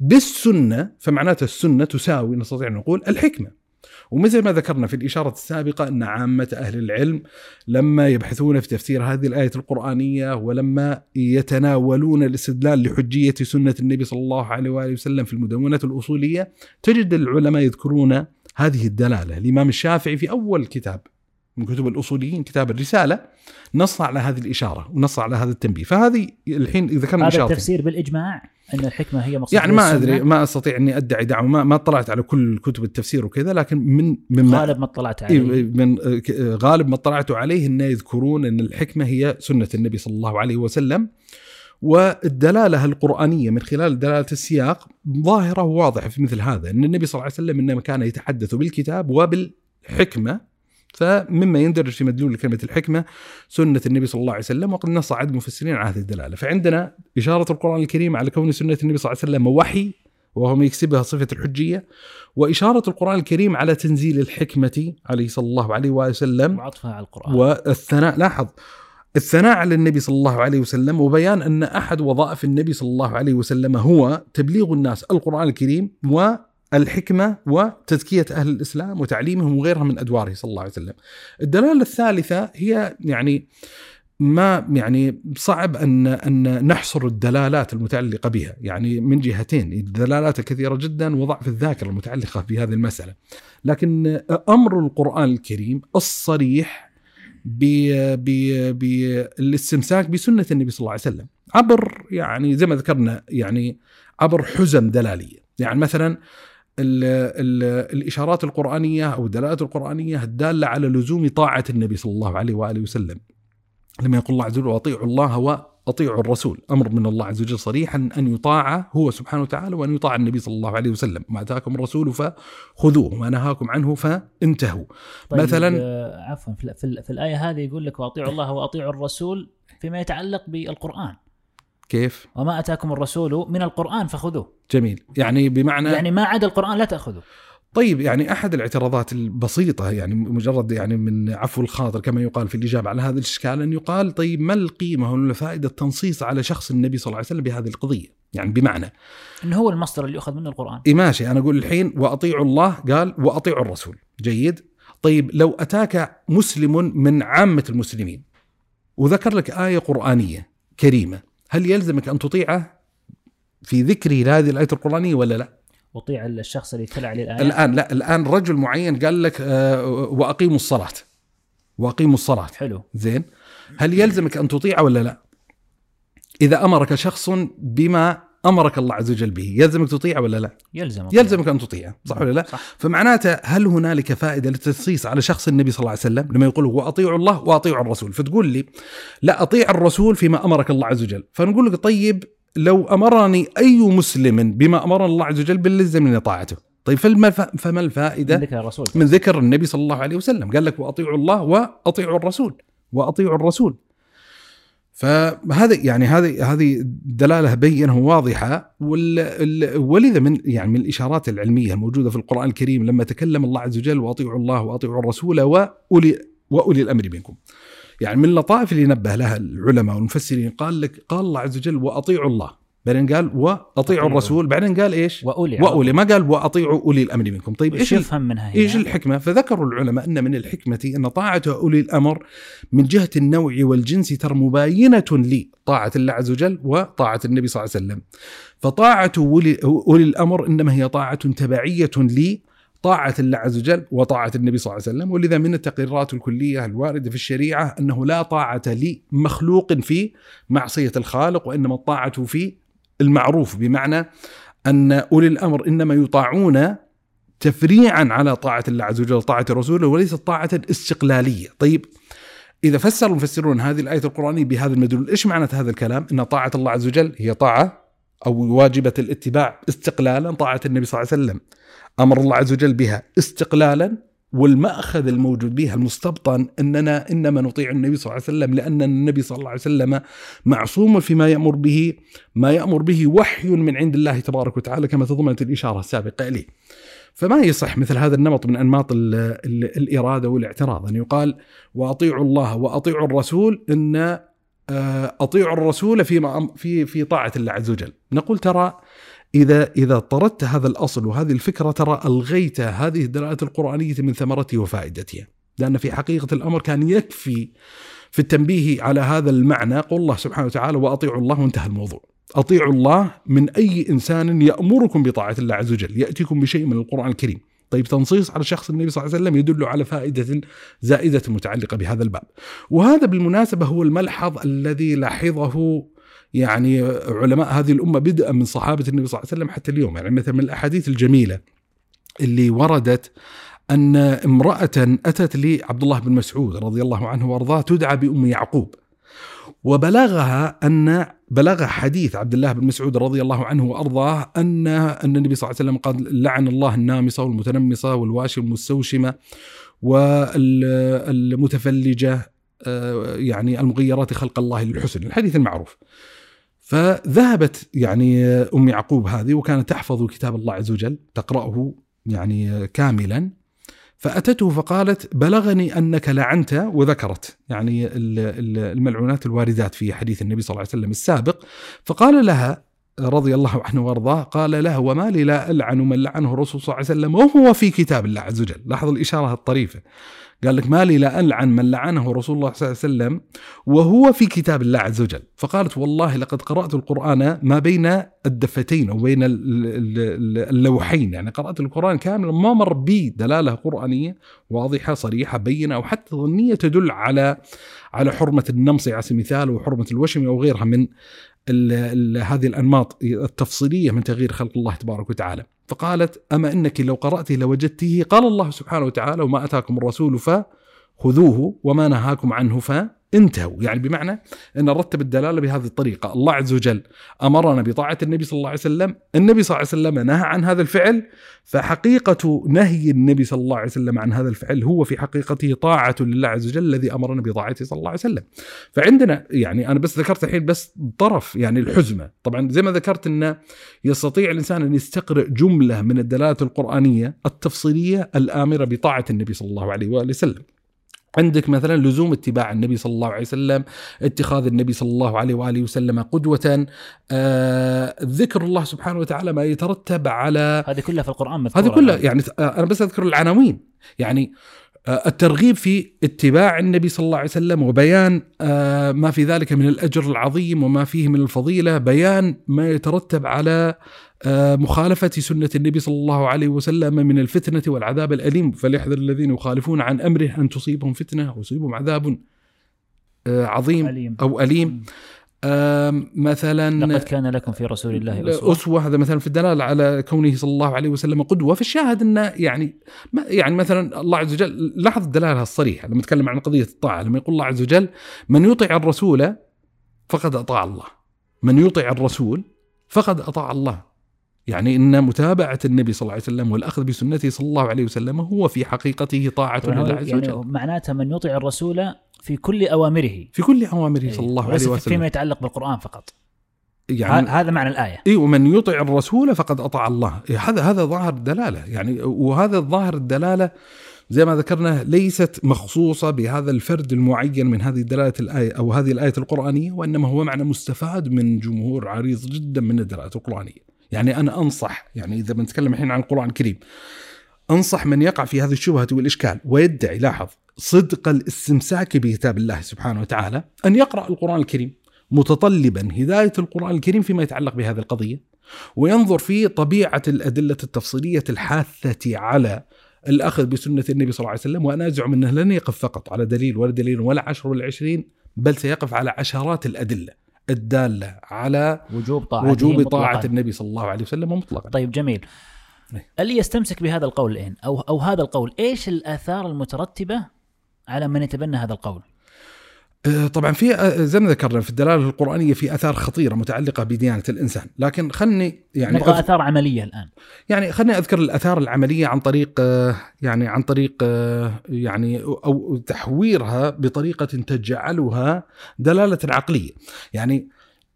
بالسنة فمعناته السنة تساوي نستطيع أن نقول الحكمة. ومثل ما ذكرنا في الإشارة السابقة أن عامة أهل العلم لما يبحثون في تفسير هذه الآية القرآنية ولما يتناولون الاستدلال لحجية سنة النبي صلى الله عليه وآله وسلم في المدونة الأصولية تجد العلماء يذكرون هذه الدلالة. الإمام الشافعي في أول كتاب من كتب الأصوليين كتاب الرسالة نص على هذه الإشارة ونص على هذا التنبيه. فهذه الحين ذكرنا هذا التفسير بالإجماع؟ إن الحكمة هي مقصود يعني ما أدري ما أستطيع إني أدعي دعوة. ما, ما اطلعت على كل كتب التفسير وكذا لكن من من غالب ما اطلعت عليه. من غالب ما اطلعت عليه إنه يذكرون إن الحكمة هي سنة النبي صلى الله عليه وسلم والدلالة القرآنية من خلال دلالة السياق ظاهرة وواضحة في مثل هذا إن النبي صلى الله عليه وسلم إنما كان يتحدث بالكتاب وبالحكمة. فمما يندرج في مدلول كلمة الحكمة سنة النبي صلى الله عليه وسلم وقد نص عدد مفسرين على هذه الدلالة. فعندنا إشارة القرآن الكريم على كون سنة النبي صلى الله عليه وسلم وحي وهو ما يكسبها صفة الحجية وإشارة القرآن الكريم على تنزيل الحكمة عليه صلى الله عليه وآله وسلم وعطفها على القرآن. والثناء. لاحظ الثناء على النبي صلى الله عليه وسلم وبيان أن أحد وظائف النبي صلى الله عليه وسلم هو تبليغ الناس القرآن الكريم و الحكمة وتزكية أهل الإسلام وتعليمهم وغيرها من أدواره صلى الله عليه وسلم. الدلالة الثالثة هي يعني ما يعني صعب أن أن نحصر الدلالات المتعلقة بها، يعني من جهتين، الدلالات كثيرة جدا وضعف الذاكرة المتعلقة بهذه المسألة. لكن أمر القرآن الكريم الصريح بالاستمساك بسنة النبي صلى الله عليه وسلم، عبر يعني زي ما ذكرنا يعني عبر حزم دلالية، يعني مثلا ال ال الإشارات القرآنية أو الدلالات القرآنية الدالة على لزوم طاعة النبي صلى الله عليه وآله وسلم. لما يقول الله عز وجل واطيعوا الله وأطيعوا الرسول، أمر من الله عز وجل صريحا أن يطاع هو سبحانه وتعالى وأن يطاع النبي صلى الله عليه وسلم، ما أتاكم الرسول فخذوه، وما نهاكم عنه فانتهوا. طيب مثلاً- آه، عفوا في, في, في الآية هذه يقول لك وأطيعوا الله وأطيعوا الرسول فيما يتعلق بالقرآن كيف؟ وما آتاكم الرسول من القرآن فخذوه جميل، يعني بمعنى يعني ما عدا القرآن لا تأخذه طيب يعني أحد الاعتراضات البسيطة يعني مجرد يعني من عفو الخاطر كما يقال في الإجابة على هذا الإشكال أن يقال طيب ما القيمة ولا فائدة التنصيص على شخص النبي صلى الله عليه وسلم بهذه القضية؟ يعني بمعنى انه هو المصدر اللي يؤخذ منه القرآن إيه ماشي أنا أقول الحين وأطيعوا الله قال وأطيعوا الرسول، جيد؟ طيب لو أتاك مسلم من عامة المسلمين وذكر لك آية قرآنية كريمة، هل يلزمك أن تطيعه في ذكره لهذه الآية القرآنية ولا لا؟ وطيع الشخص اللي تلا عليه الآية. الآن لا الآن رجل معين قال لك آه، وأقيموا الصلاة. وأقيموا الصلاة. حلو. زين. هل يلزمك أن تطيع ولا لا؟ إذا أمرك شخص بما أمرك الله عز وجل به. يلزمك تطيع ولا لا؟ يلزم يلزمك أن تطيعه صح ولا لا؟ صح. فمعناته هل هنالك فائدة للتنصيص على شخص النبي صلى الله عليه وسلم؟ لما يقول واطيعوا الله واطيعوا الرسول. فتقول لي لا أطيع الرسول فيما أمرك الله عز وجل. فنقول لك طيب لو أمرني أي مسلم بما أمرنا الله عز وجل بلزمني طاعته. طيب فما فما الفائدة ذكر الرسول. من ذكر النبي صلى الله عليه وسلم؟ قال لك وأطيعوا الله وأطيعوا الرسول. وأطيعوا الرسول. فهذا يعني هذه هذه دلالة بينة واضحه ولذا من يعني من الإشارات العلمية الموجودة في القرآن الكريم لما تكلم الله عز وجل وأطيعوا الله وأطيعوا الرسول واولي وأولي الأمر منكم. يعني من اللطائف اللي نبه لها العلماء والمفسرين قال لك قال الله عز وجل وأطيعوا الله بعدين قال واطيعوا. الرسول بعدين قال إيش؟ وأولي وأولي ما قال واطيعوا أولي الأمر منكم طيب إيش يفهم منها هنا؟ إيش الحكمة؟ فذكروا العلماء أن من الحكمة أن طاعة أولي الأمر من جهة النوع والجنس ترى مباينة لطاعه الله عز وجل وطاعة النبي صلى الله عليه وسلم. فطاعة اولي أولي الأمر إنما هي طاعة تبعية لطاعه الله عز وجل وطاعة النبي صلى الله عليه وسلم ولذا من التقريرات الكلية الواردة في الشريعة أنه لا طاعة لمخلوق في معصية الخالق وإنما الطاعة في المعروف بمعنى أن أولي الأمر إنما يطاعون تفريعا على طاعة الله عز وجل وطاعة رسوله وليست طاعة استقلالية. طيب إذا فسر المفسرون هذه الآية القرآنية بهذا المدلول إيش معنى هذا الكلام؟ أن طاعة الله عز وجل هي طاعة أو واجبة الاتباع استقلالا طاعة النبي صلى الله عليه وسلم أمر الله عز وجل بها استقلالا والمأخذ الموجود بها المستبطن أننا إنما نطيع النبي صلى الله عليه وسلم لأن النبي صلى الله عليه وسلم معصوم فيما يأمر به ما يأمر به وحي من عند الله تبارك وتعالى كما تضمنت الإشارة السابقة إليه فما يصح مثل هذا النمط من أنماط ال ال الإرادة والاعتراض أن يقال وأطيعوا الله وأطيعوا الرسول إن آه، أطيعوا الرسول في في في طاعة الله عز وجل. نقول ترى إذا إذا طردت هذا الأصل وهذه الفكرة ترى ألغيت هذه الدلالة القرآنية من ثمرتها وفائدتها. لأن في حقيقة الأمر كان يكفي في التنبيه على هذا المعنى قول الله سبحانه وتعالى وأطيعوا الله وانتهى الموضوع. أطيعوا الله من أي إنسان يأمركم بطاعة الله عز وجل، يأتيكم بشيء من القرآن الكريم. طيب تنصيص على شخص النبي صلى الله عليه وسلم يدل على فائدة زائدة متعلقة بهذا الباب. وهذا بالمناسبة هو الملحظ الذي لاحظه يعني علماء هذه الأمة بدءا من صحابة النبي صلى الله عليه وسلم حتى اليوم، يعني مثلا من الأحاديث الجميلة اللي وردت أن امرأة أتت لعبد الله بن مسعود رضي الله عنه وأرضاه تدعى بأم يعقوب. وبلغها أن بلغ حديث عبد الله بن مسعود رضي الله عنه وأرضاه أن أن النبي صلى الله عليه وسلم قال لعن الله النامصة والمتنمصة والواشم والمستوشمه والمتفلجه آه، يعني المغيرات خلق الله للحسن. الحديث المعروف. فذهبت يعني أم يعقوب هذه وكانت تحفظ كتاب الله عز وجل تقرأه يعني كاملا. فأتته فقالت بلغني أنك لعنت وذكرت يعني ال- ال- الملعونات الواردات في حديث النبي صلى الله عليه وسلم السابق. فقال لها رضي الله عنه وأرضاه قال له وما لي لا ألعن من لعنه الرسول صلى الله عليه وسلم وهو في كتاب الله عز وجل. لاحظ الإشارة الطريفة. قال لك ما لي لا ألعن من لعنه رسول الله صلى الله عليه وسلم وهو في كتاب الله عز وجل. فقالت والله لقد قرأت القرآن ما بين الدفتين أو بين ال- ال- ال- اللوحين. يعني قرأت القرآن كاملا ما مر بي دلالة قرآنية واضحة صريحة بينة أو حتى ظنية تدل على على حرمة النمص على سبيل المثال وحرمة الوشم أو غيرها من هذه الأنماط التفصيلية من تغيير خلق الله تبارك وتعالى. فقالت أما إنك لو قرأته لوجدته. قال الله سبحانه وتعالى وما أتاكم الرسول فخذوه وما نهاكم عنه ف انتهوا. يعني بمعنى أن نرتب الدلالة بهذه الطريقة. الله عز وجل أمرنا بطاعة النبي صلى الله عليه وسلم. النبي صلى الله عليه وسلم نهى عن هذا الفعل. فحقيقة نهي النبي صلى الله عليه وسلم عن هذا الفعل هو في حقيقته طاعة لله عز وجل الذي أمرنا بطاعته صلى الله عليه وسلم. فعندنا يعني أنا بس ذكرت الحين بس طرف يعني الحزمة. طبعا زي ما ذكرت انه يستطيع الإنسان أن يستقرئ جملة من الدلالات القرآنية التفصيلية الآمرة بطاعة النبي صلى الله عليه واله وسلم. عندك مثلا لزوم اتباع النبي صلى الله عليه وسلم اتخاذ النبي صلى الله عليه وآله وسلم قدوه آه، ذكر الله سبحانه وتعالى ما يترتب على هذه كلها في القرآن مذكورة. هذه كلها يعني آه، أنا بس أذكر العناوين. يعني الترغيب في اتباع النبي صلى الله عليه وسلم وبيان آه، ما في ذلك من الأجر العظيم وما فيه من الفضيلة بيان ما يترتب على آه، مخالفة سنة النبي صلى الله عليه وسلم من الفتنة والعذاب الأليم. فليحذر الذين يخالفون عن أمره أن تصيبهم فتنة أو يصيبهم عذاب آه، عظيم أليم. أو أليم. مثلا لقد كان لكم في رسول الله أسوة. أسوة هذا مثلا في الدلالة على كونه صلى الله عليه وسلم قدوة. فالشاهد أنه يعني ما- يعني مثلا الله عز وجل لاحظ الدلالة الصريحة لما نتكلم عن قضية الطاعة. لما يقول الله عز وجل من يطع الرسول فقد أطاع الله. من يطع الرسول فقد أطاع الله. يعني إن متابعة النبي صلى الله عليه وسلم والأخذ بسنته صلى الله عليه وسلم هو في حقيقته طاعة لله عز يعني وجل. معناتها من يطيع الرسول في كل أوامره. في كل أوامره صلى الله عليه في- فيما وسلم. يتعلق بالقرآن فقط. يعني هذا معنى الآية. اي ومن يطع الرسول فقد أطاع الله. إيه هذا هذا ظاهر الدلالة. يعني وهذا الظاهر الدلالة زي ما ذكرنا ليست مخصوصة بهذا الفرد المعين من هذه الدلالة الآية أو هذه الآية القرآنية وإنما هو معنى مستفاد من جمهور عريض جدا من الدلالات القرآنية. يعني أنا أنصح يعني إذا بنتكلم الحين عن القران الكريم أنصح من يقع في هذه الشبهة والإشكال ويدعي لاحظ صدق الاستمساك بكتاب الله سبحانه وتعالى أن يقرأ القرآن الكريم متطلبا هداية القرآن الكريم فيما يتعلق بهذه القضية وينظر في طبيعة الأدلة التفصيلية الحاثة على الأخذ بسنة النبي صلى الله عليه وسلم وأنا أزعم أنه لن يقف فقط على دليل ولا دليل ولا عشر ولا عشرين بل سيقف على عشرات الأدلة. الدالة على وجوب طاعته وجوب مطلقاً. طاعة النبي صلى الله عليه وسلم مطلقا طيب جميل إيه. اللي يستمسك بهذا القول الان أو أو هذا القول إيش الآثار المترتبة على من يتبنى هذا القول طبعا في آه، زي ما ذكرنا في الدلالة القرآنية في آثار خطيرة متعلقة بديانة الإنسان، لكن خلني يعني نبغى أذ- آثار عملية الآن. يعني خليني أذكر الآثار العملية عن طريق آه، يعني عن طريق آه، يعني أو تحويرها بطريقة تجعلها دلالة عقلية، يعني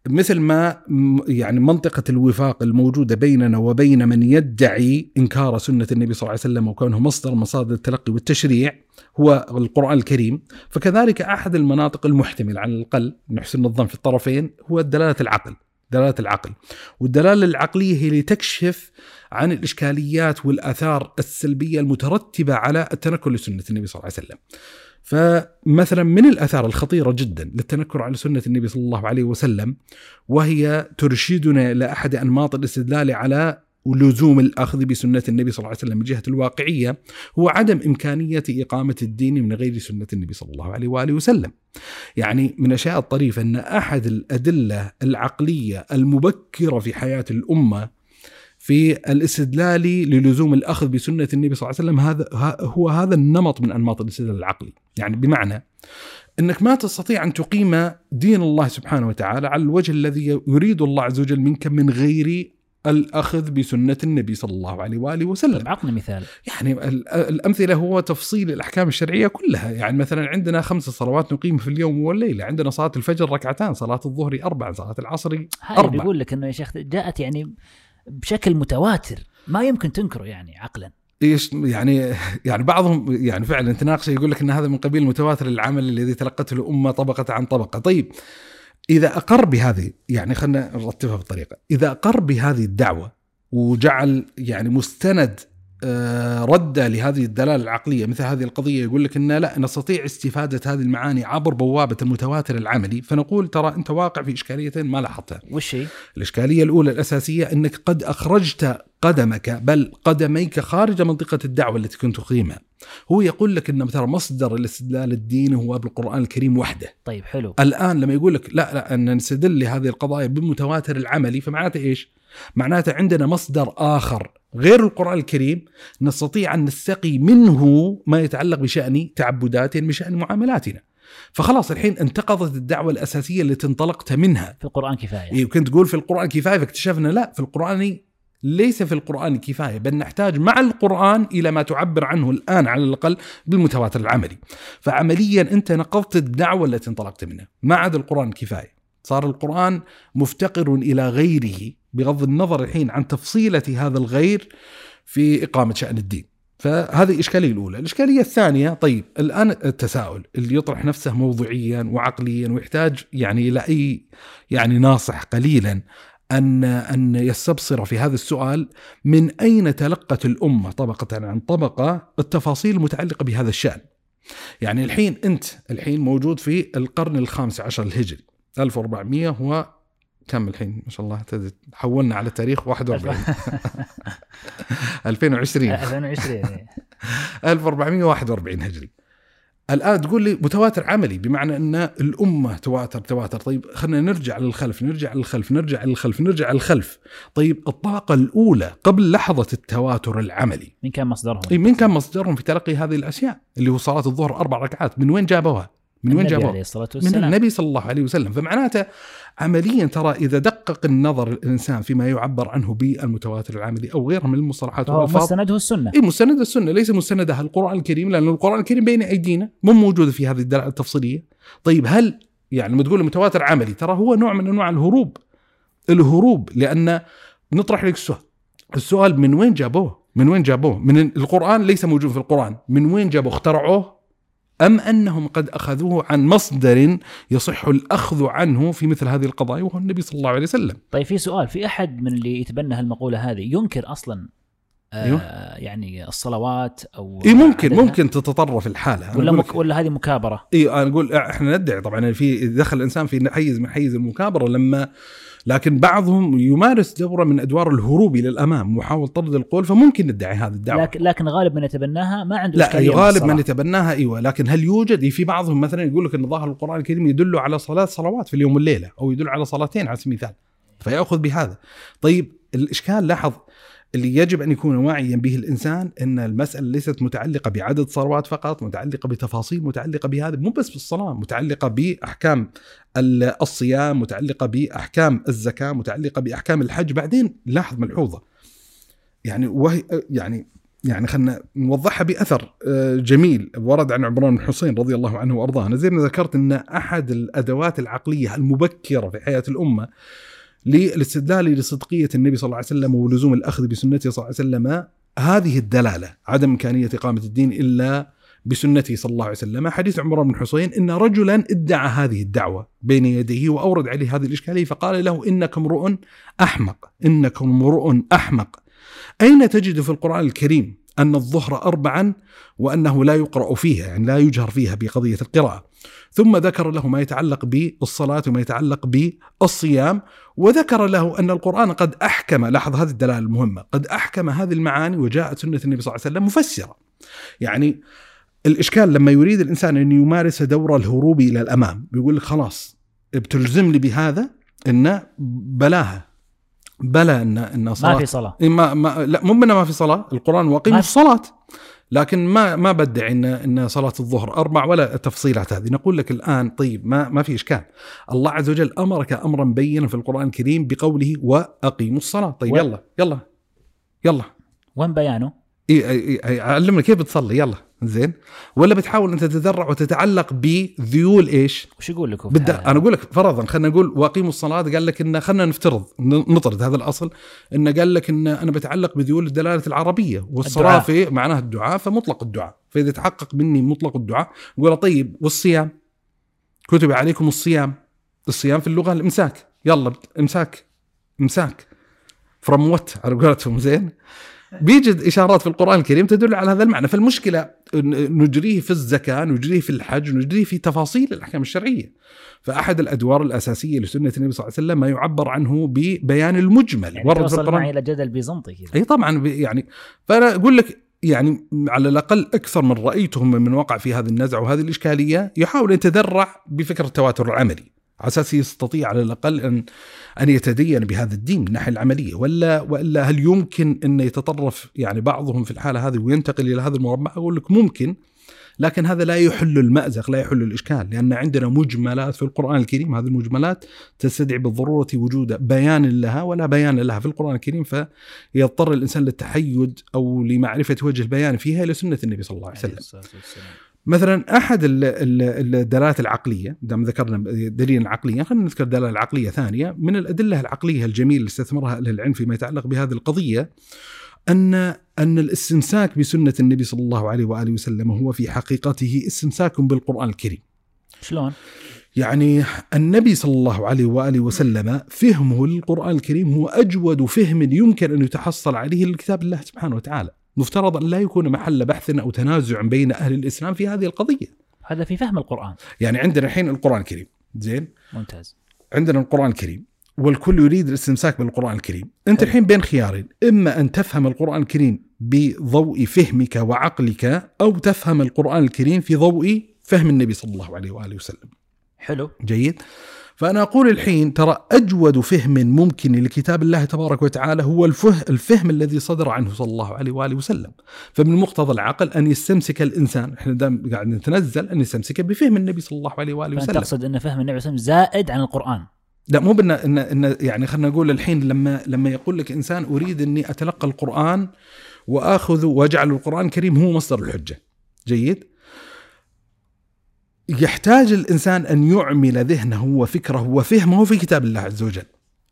مثل ما يعني منطقة الوفاق الموجودة بيننا وبين من يدعي إنكار سنة النبي صلى الله عليه وسلم وكونه مصدر مصادر التلقي والتشريع هو القرآن الكريم. فكذلك أحد المناطق المحتمل على الأقل نحسن الظن في الطرفين هو دلالة العقل دلالة العقل. والدلالة العقلية هي اللي تكشف عن الإشكاليات والآثار السلبية المترتبة على التنكر لسنة النبي صلى الله عليه وسلم. فمثلا من الآثار الخطيرة جدا للتنكر على سنة النبي صلى الله عليه وسلم وهي ترشدنا إلى أحد أنماط الاستدلال على لزوم الأخذ بسنة النبي صلى الله عليه وسلم من جهة الواقعية هو عدم إمكانية إقامة الدين من غير سنة النبي صلى الله عليه وآله وسلم. يعني من الأشياء الطريفة أن أحد الأدلة العقلية المبكرة في حياة الأمة في الاستدلال للزوم الأخذ بسنة النبي صلى الله عليه وسلم هذا هو هذا النمط من أنماط الاستدلال العقلي. يعني بمعنى أنك ما تستطيع أن تقيم دين الله سبحانه وتعالى على الوجه الذي يريد الله عز وجل منك من غير الأخذ بسنة النبي صلى الله عليه وآله وسلم. طيب عطنا مثال. يعني ال- الأمثلة هو تفصيل الأحكام الشرعية كلها. يعني مثلا عندنا خمس صلوات نقيم في اليوم والليلة. عندنا صلاة الفجر ركعتان صلاة الظهر أربع صلاة العصر هذا أربع بيقول لك إنه يا شيخ جاءت يعني بشكل متواتر ما يمكن تنكره يعني عقلا. إيش يعني يعني بعضهم يعني فعلا تناقش يقول لك إن هذا من قبيل المتواتر العمل الذي تلقته الامه طبقة عن طبقة، طيب إذا أقر بهذه يعني خلينا نرتبها بطريقة، إذا أقر بهذه الدعوة وجعل يعني مستند آه، رد لهذه الدلالة العقلية. مثل هذه القضية يقول لك إن لا نستطيع استفادة هذه المعاني عبر بوابة المتواتر العملي. فنقول ترى أنت واقع في إشكاليتين ما لاحظتها. وش هي؟ الإشكالية الأولى الأساسية أنك قد أخرجت قدمك بل قدميك خارج منطقة الدعوة التي كنت تقيمها. هو يقول لك أن ترى مصدر الاستدلال الديني هو بالقرآن الكريم وحده. طيب حلو. الآن لما يقول لك لا لا أن نستدل لهذه القضايا بالمتواتر العملي فمعناته إيش؟ معناته عندنا مصدر آخر غير القرآن الكريم نستطيع أن نستقي منه ما يتعلق بشأن تعبداتنا بشأن معاملاتنا. فخلاص الحين انتقضت الدعوة الأساسية التي انطلقت منها. في القرآن كفاية. إيه وكنت تقول في القرآن كفاية فاكتشفنا لا في القرآن ليس في القرآن كفاية بل نحتاج مع القرآن إلى ما تعبر عنه الآن على الأقل بالمتواتر العملي. فعمليا أنت نقضت الدعوة التي انطلقت منها. ما عاد القرآن كفاية. صار القرآن مفتقر إلى غيره. بغض النظر الحين عن تفصيلة هذا الغير في إقامة شأن الدين. فهذه الإشكالية الأولى. الإشكالية الثانية طيب الآن التساؤل اللي يطرح نفسه موضوعيا وعقليا ويحتاج يعني إلى أي يعني ناصح قليلا أن أن يستبصر في هذا السؤال من أين تلقت الأمة طبقة عن طبقة التفاصيل المتعلقة بهذا الشأن؟ يعني الحين أنت الحين موجود في القرن الخامس عشر الهجري 1400 هو كم الحين ما شاء الله. حولنا على التاريخ 41 2020 2020 1441 هجري. الآن تقول لي متواتر عملي بمعنى إن الأمة تواتر تواتر. طيب خلينا نرجع للخلف نرجع للخلف نرجع للخلف نرجع للخلف. طيب الطاقة الأولى قبل لحظة التواتر العملي. مين كان مصدرهم؟ طيب مين كان مصدرهم في تلقي هذه الأشياء؟ اللي هو صلاة الظهر أربع ركعات. من وين جابوها؟ من وين جابوها؟ من النبي صلى الله عليه وسلم. فمعناته عمليا ترى إذا دقق النظر الإنسان فيما يعبر عنه بالمتواتر العملي أو غيره من المصطلحات فهو والألفاظ مستنده السنة. اي مستند السنة ليس مستندها القرآن الكريم لأن القرآن الكريم بين أيدينا مو موجوده في هذه الدلالة التفصيلية. طيب هل يعني لما تقول متواتر عملي ترى هو نوع من أنواع الهروب. الهروب لأن نطرح لك السؤال. السؤال من وين جابوه؟ من وين جابوه؟ من القرآن ليس موجود في القرآن. من وين جابوه؟ اخترعوه؟ أم أنهم قد أخذوه عن مصدر يصح الأخذ عنه في مثل هذه القضايا وهو النبي صلى الله عليه وسلم طيب في سؤال في أحد من اللي يتبنى هالمقولة هذه ينكر أصلا آه أيوه. يعني الصلوات أو إي ممكن عددها؟ ممكن تتطرف الحالة ولا مك ولا هذه مكابرة إي أنا أقول إحنا ندعي طبعا في دخل الإنسان في حيز من حيز المكابرة لما لكن بعضهم يمارس دوره من أدوار الهروب إلى الأمام محاول طرد القول فممكن ندعي هذه الدعوة. لكن لكن غالب من يتبناها ما عنده لا غالب. من يتبناها إيوه لكن هل يوجد؟ في بعضهم مثلا يقول لك إن ظاهر القرآن الكريم يدل على صلاة صلوات في اليوم والليلة أو يدل على صلاتين على سبيل المثال فيأخذ بهذا. طيب الإشكال لاحظ اللي يجب أن يكون واعيا به الإنسان إن المسألة ليست متعلقة بعدد صلوات فقط متعلقة بتفاصيل متعلقة بهذا مو بس بالصلاة متعلقة بأحكام الصيام متعلقة بأحكام الزكاة متعلقة بأحكام الحج. بعدين لاحظ ملحوظة. يعني وهي يعني يعني خلينا نوضحها بأثر آه، جميل. ورد عن عمران بن حسين رضي الله عنه وأرضاه. أنا زي ما ذكرت إن أحد الأدوات العقلية المبكرة في حياة الأمة للاستدلال لصدقية النبي صلى الله عليه وسلم ولزوم الأخذ بسنته صلى الله عليه وسلم هذه الدلالة عدم إمكانية إقامة الدين إلا بسنته صلى الله عليه وسلم. حديث عمران بن حسين إن رجلا ادعى هذه الدعوة بين يديه وأورد عليه هذه الإشكالية فقال له إنك امرؤ أحمق إنك امرؤ أحمق. أين تجد في القرآن الكريم أن الظهر اربعا وأنه لا يقرأ فيها يعني لا يجهر فيها بقضية القراءة؟ ثم ذكر له ما يتعلق بالصلاة وما يتعلق بالصيام وذكر له أن القرآن قد أحكم لاحظ هذه الدلالة المهمة قد أحكم هذه المعاني وجاءت سنة النبي صلى الله عليه وسلم مفسرة. يعني الإشكال لما يريد الإنسان أن يمارس دور الهروب إلى الأمام بيقول لك خلاص بتلزم لي بهذا إن بلاها. بلا ان إن صلاة. ما في صلاة. إيه ما ما لا مو ما في صلاة القرآن واقيم ما- الصلاة. لكن ما ما بدعي ان إن صلاة الظهر أربع ولا التفصيلات هذه. نقول لك الآن طيب ما ما في إشكال. الله عز وجل أمرك أمرا بينا في القرآن الكريم بقوله وأقيموا الصلاة. طيب و- يلا يلا يلا. وين بيانه؟ إيه إيه إيه علمنا كيف بتصلي يلا. زين؟ ولا بتحاول أنت تتذرع وتتعلق بذيول إيش؟ وش يقول لكم؟ بالد... أنا أقول لك فرضا خلينا نقول واقيموا الصلاة قال لك إن خلينا نفترض نطرد هذا الأصل انه قال لك إن أنا بتعلق بذيول الدلالة العربية والصلاة. في معناها الدعاء فمطلق الدعاء. فإذا تحقق مني مطلق الدعاء نقول طيب والصيام؟ كتب عليكم الصيام. الصيام في اللغة الإمساك. يلا إمساك. إمساك. فروم وات على قولتهم زين؟ بيجد إشارات في القرآن الكريم تدل على هذا المعنى. فالمشكلة نجريه في الزكاة نجريه في الحج نجريه في تفاصيل الأحكام الشرعية. فأحد الأدوار الأساسية لسنة النبي صلى الله عليه وسلم ما يعبر عنه ببيان المجمل. يعني ورد في القرآن. معي إلى جدل بيزنطي كذا. أي طبعا يعني فأنا أقول لك يعني على الأقل أكثر من رأيتهم من وقع في هذه النزعة وهذه الإشكالية يحاول يتذرع بفكره التواتر العملي. على أساس يستطيع على الأقل ان أن يتدين بهذا الدين من الناحيه العملية ولا وإلا هل يمكن أن يتطرف يعني بعضهم في الحالة هذه وينتقل إلى هذا المربع أقول لك ممكن لكن هذا لا يحل المأزق لا يحل الإشكال لأن عندنا مجملات في القرآن الكريم هذه المجملات تستدعي بالضرورة وجود بيان لها ولا بيان لها في القرآن الكريم فيضطر الإنسان للتحيد أو لمعرفة وجه البيان فيها إلى سنة النبي صلى الله عليه وسلم. مثلا أحد ال- ال- الدلالات العقلية دام ذكرنا دليلا عقليا خلينا نذكر دلالة عقلية ثانية من الأدلة العقلية الجميلة اللي استثمرها أهل العلم فيما يتعلق بهذه القضية أن أن الاستمساك بسنة النبي صلى الله عليه وآله وسلم هو في حقيقته استمساك بالقرآن الكريم. شلون؟ يعني النبي صلى الله عليه وآله وسلم فهمه للقران الكريم هو أجود فهم يمكن أن يتحصل عليه لكتاب الله سبحانه وتعالى. مفترض أن لا يكون محل بحث أو تنازع بين أهل الإسلام في هذه القضية. هذا في فهم القرآن. يعني عندنا الحين القرآن الكريم زين؟ ممتاز. عندنا القرآن الكريم والكل يريد الاستمساك بالقرآن الكريم أنت. الحين بين خيارين. إما أن تفهم القرآن الكريم بضوء فهمك وعقلك أو تفهم القرآن الكريم في ضوء فهم النبي صلى الله عليه وآله وسلم. حلو. جيد؟ فأنا أقول الحين ترى أجود فهم ممكن لكتاب الله تبارك وتعالى هو الفه الفهم الذي صدر عنه صلى الله عليه وآله وسلم فمن مقتضى العقل أن يستمسك الإنسان إحنا دام قاعد نتنزل أن يستمسك بفهم النبي صلى الله عليه وآله وسلم تقصد أن فهم النبي صلى الله عليه وسلم زائد عن القرآن لا مو بأن أن أن يعني خلينا نقول الحين لما لما يقول لك إنسان أريد أني أتلقى القرآن وآخذ وأجعل القرآن الكريم هو مصدر الحجة. جيد؟ يحتاج الإنسان أن يعمل ذهنه وفكره وفهمه في كتاب الله عز وجل.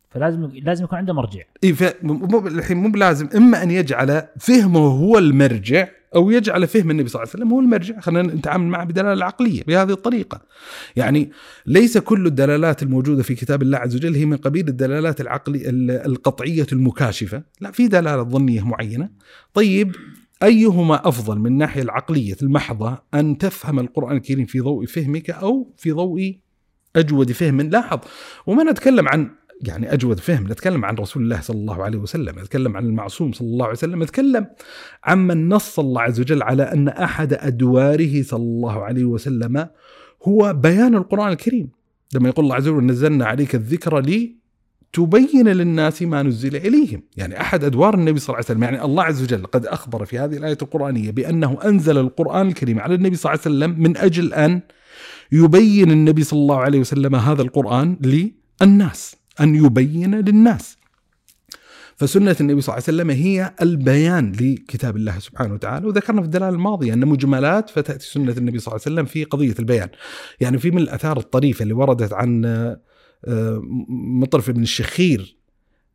فلازم لازم يكون عنده مرجع مو الحين مو بلازم إما أن يجعل فهمه هو المرجع أو يجعل فهم النبي صلى الله عليه وسلم هو المرجع خلينا نتعامل معه بدلالة عقلية بهذه الطريقة. يعني ليس كل الدلالات الموجودة في كتاب الله عز وجل هي من قبيل الدلالات العقلي ال- القطعية المكاشفة، لا في دلالة ظنية معينة. طيب أيهما أفضل من الناحيه العقلية المحضة أن تفهم القرآن الكريم في ضوء فهمك أو في ضوء أجود فهم؟ لاحظ وما نتكلم عن يعني أجود فهم نتكلم عن رسول الله صلى الله عليه وسلم نتكلم عن المعصوم صلى الله عليه وسلم نتكلم عمن نص الله عز وجل على أن أحد أدواره صلى الله عليه وسلم هو بيان القرآن الكريم. لما يقول الله عز وجل نزلنا عليك الذكر لي تبين للناس ما نزل إليهم، يعني أحد أدوار النبي صلى الله عليه وسلم، يعني الله عز وجل قد أخبر في هذه الآية القرآنية بأنه أنزل القرآن الكريم على النبي صلى الله عليه وسلم من أجل أن يبين النبي صلى الله عليه وسلم هذا القرآن للناس، أن يبين للناس. فسنة النبي صلى الله عليه وسلم هي البيان لكتاب الله سبحانه وتعالى. وذكرنا في الدلالة الماضية أن مجملات فتأتي سنة النبي صلى الله عليه وسلم في قضية البيان. يعني في من الأثار الطريفة اللي وردت عن مطرف بن الشخير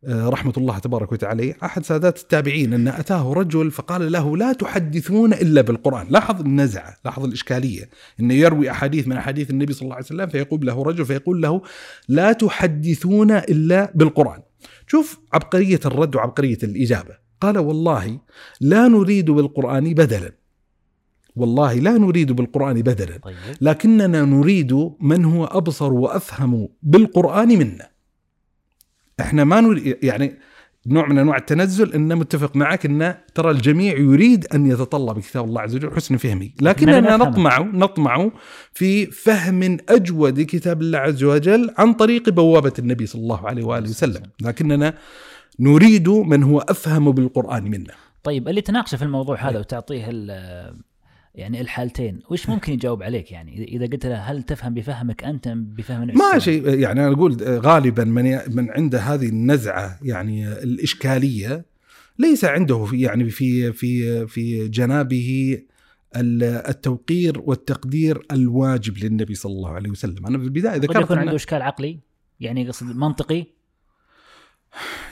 آه، رحمة الله تبارك وتعالى أحد سادات التابعين أن أتاه رجل فقال له لا تحدثون إلا بالقرآن. لاحظ النزعة لاحظ الإشكالية. أنه يروي أحاديث من أحاديث النبي صلى الله عليه وسلم فيقول له رجل فيقول له لا تحدثون إلا بالقرآن. شوف عبقرية الرد وعبقرية الإجابة. قال والله لا نريد بالقرآن بدلا. والله لا نريد بالقرآن بدلا طيب لكننا نريد من هو أبصر وأفهم بالقرآن منا. إحنا ما نريد يعني نوع من أنواع التنزل إن متفق معك إن ترى الجميع يريد أن يتطلب كتاب الله عز وجل حسن فهمه، لكننا. نطمع نطمع في فهم أجود كتاب الله عز وجل عن طريق بوابة النبي صلى الله عليه وآله وسلم، لكننا نريد من هو أفهم بالقرآن منا. طيب اللي تناقشه في الموضوع هذا وتعطيه ال- يعني الحالتين. وش ممكن يجاوب عليك يعني؟ اذا قلت له هل تفهم بفهمك أنت بفهم ما؟ شيء يعني أنا أقول غالبا من من عنده هذه النزعة يعني الإشكالية ليس عنده في يعني في في في جنابه ال- التوقير والتقدير الواجب للنبي صلى الله عليه وسلم. أنا في البداية قد ذكرت يكون عنده إشكال عقلي؟ يعني قصد منطقي؟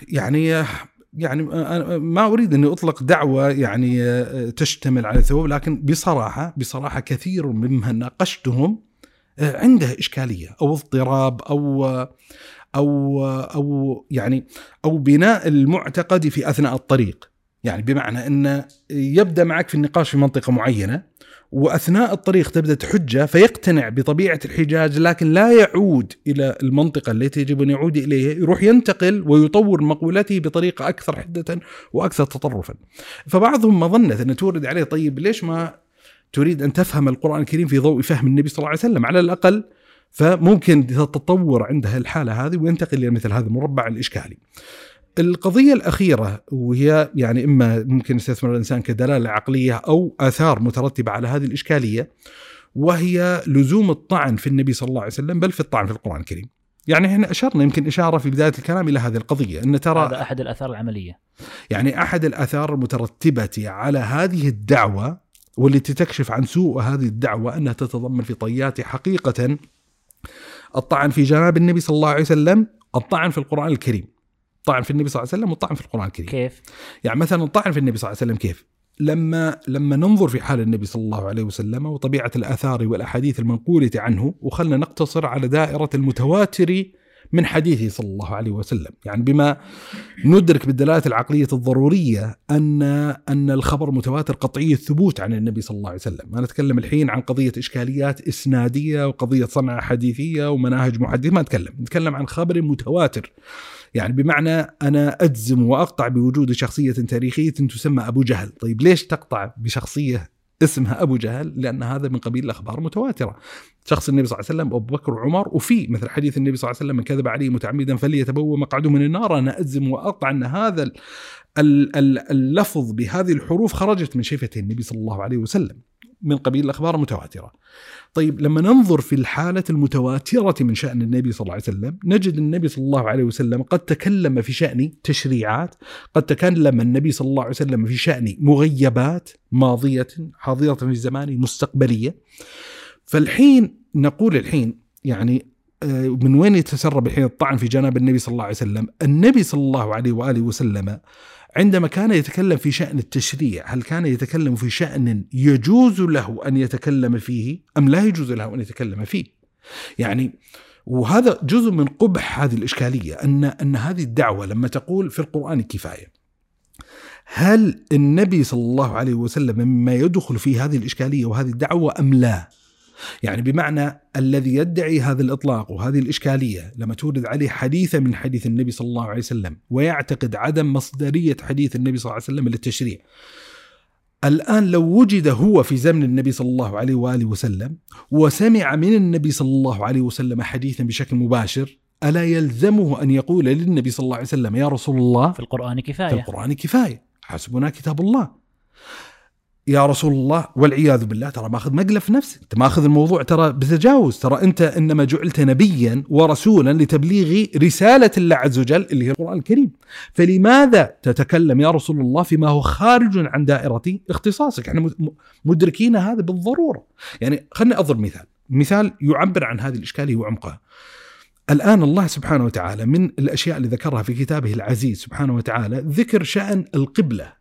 يعني يعني أنا ما أريد أني أطلق دعوة يعني تشتمل على ثوب لكن بصراحة بصراحة كثير ممن ناقشتهم عنده إشكالية أو اضطراب أو أو أو يعني أو بناء المعتقد في أثناء الطريق. يعني بمعنى أن يبدأ معك في النقاش في منطقة معينة وأثناء الطريق تبدأ تحجه فيقتنع بطبيعة الحجاج لكن لا يعود إلى المنطقة التي يجب أن يعود إليها، يروح ينتقل ويطور مقولته بطريقة أكثر حدة وأكثر تطرفا. فبعضهم مظنه أن تورد عليه طيب ليش ما تريد أن تفهم القرآن الكريم في ضوء فهم النبي صلى الله عليه وسلم على الأقل فممكن تتطور عندها الحاله هذه وينتقل إلى مثل هذا المربع الإشكالي. القضية الأخيرة وهي يعني إما ممكن يستثمر الإنسان كدلالة عقلية أو آثار مترتبة على هذه الإشكالية وهي لزوم الطعن في النبي صلى الله عليه وسلم بل في الطعن في القرآن الكريم. يعني إحنا أشرنا يمكن إشارة في بداية الكلام إلى هذه القضية أن ترى هذا أحد الآثار العملية. يعني أحد الآثار المترتبة على هذه الدعوة والتي تكشف عن سوء هذه الدعوة أنها تتضمن في طياتها حقيقة الطعن في جناب النبي صلى الله عليه وسلم الطعن في القرآن الكريم. طعن في النبي صلى الله عليه وسلم والطعن في القرآن الكريم. كيف؟ يعني مثلا الطعن في النبي صلى الله عليه وسلم كيف؟ لما لما ننظر في حال النبي صلى الله عليه وسلم وطبيعة الآثار والأحاديث المنقولة عنه وخلنا نقتصر على دائرة المتواتر من حديثه صلى الله عليه وسلم، يعني بما ندرك بالدلالات العقلية الضرورية أن أن الخبر متواتر قطعي الثبوت عن النبي صلى الله عليه وسلم، ما نتكلم الحين عن قضية إشكاليات إسنادية وقضية صنعة حديثية ومناهج محدثة، ما نتكلم، نتكلم عن خبر متواتر. يعني بمعنى أنا أجزم وأقطع بوجود شخصية تاريخية تسمى أبو جهل، طيب ليش تقطع بشخصية اسمها أبو جهل؟ لأن هذا من قبيل الأخبار متواترة. شخص النبي صلى الله عليه وسلم أبو بكر وعمر وفي مثل حديث النبي صلى الله عليه وسلم من كذب عليه متعمدا فليتبوى مقعده من النار أنا أجزم وأقطع أن هذا اللفظ بهذه الحروف خرجت من شفه النبي صلى الله عليه وسلم من قبيل الأخبار المتواتره. طيب لما ننظر في الحالة المتواترة من شأن النبي صلى الله عليه وسلم نجد النبي صلى الله عليه وسلم قد تكلم في شأن تشريعات قد تكلم النبي صلى الله عليه وسلم في شأن مغيبات ماضية حاضرة في الزمان مستقبلية فالحين نقول الحين يعني آه، من وين يتسرب الحين الطعن في جناب النبي صلى الله عليه وسلم النبي صلى الله عليه وآله وسلم عندما كان يتكلم في شأن التشريع هل كان يتكلم في شأن يجوز له أن يتكلم فيه أم لا يجوز له أن يتكلم فيه؟ يعني وهذا جزء من قبح هذه الإشكالية أن, أن هذه الدعوة لما تقول في القرآن كفاية. هل النبي صلى الله عليه وسلم مما يدخل في هذه الإشكالية وهذه الدعوة أم لا؟ يعني بمعنى الذي يدعي هذا الإطلاق وهذه الإشكالية لما تورد عليه حديثا من حديث النبي صلى الله عليه وسلم ويعتقد عدم مصدرية حديث النبي صلى الله عليه وسلم للتشريع. الآن لو وجد هو في زمن النبي صلى الله عليه وآله وسلم وسمع من النبي صلى الله عليه وسلم حديثا بشكل مباشر ألا يلزمه أن يقول للنبي صلى الله عليه وسلم يا رسول الله في القرآن كفاية. في القرآن كفاية. حسبنا كتاب الله. يا رسول الله والعياذ بالله ترى ماخذ مقلب في نفسك. أنت ماخذ الموضوع ترى بتجاوز. ترى أنت إنما جعلت نبيا ورسولا لتبليغ رسالة الله عز وجل اللي هي القرآن الكريم. فلماذا تتكلم يا رسول الله فيما هو خارج عن دائرة اختصاصك؟ إحنا مدركين هذا بالضرورة. يعني خليني أضرب مثال. مثال يعبر عن هذه الاشكاليه وعمقها الآن الله سبحانه وتعالى من الأشياء اللي ذكرها في كتابه العزيز سبحانه وتعالى ذكر شأن القبلة.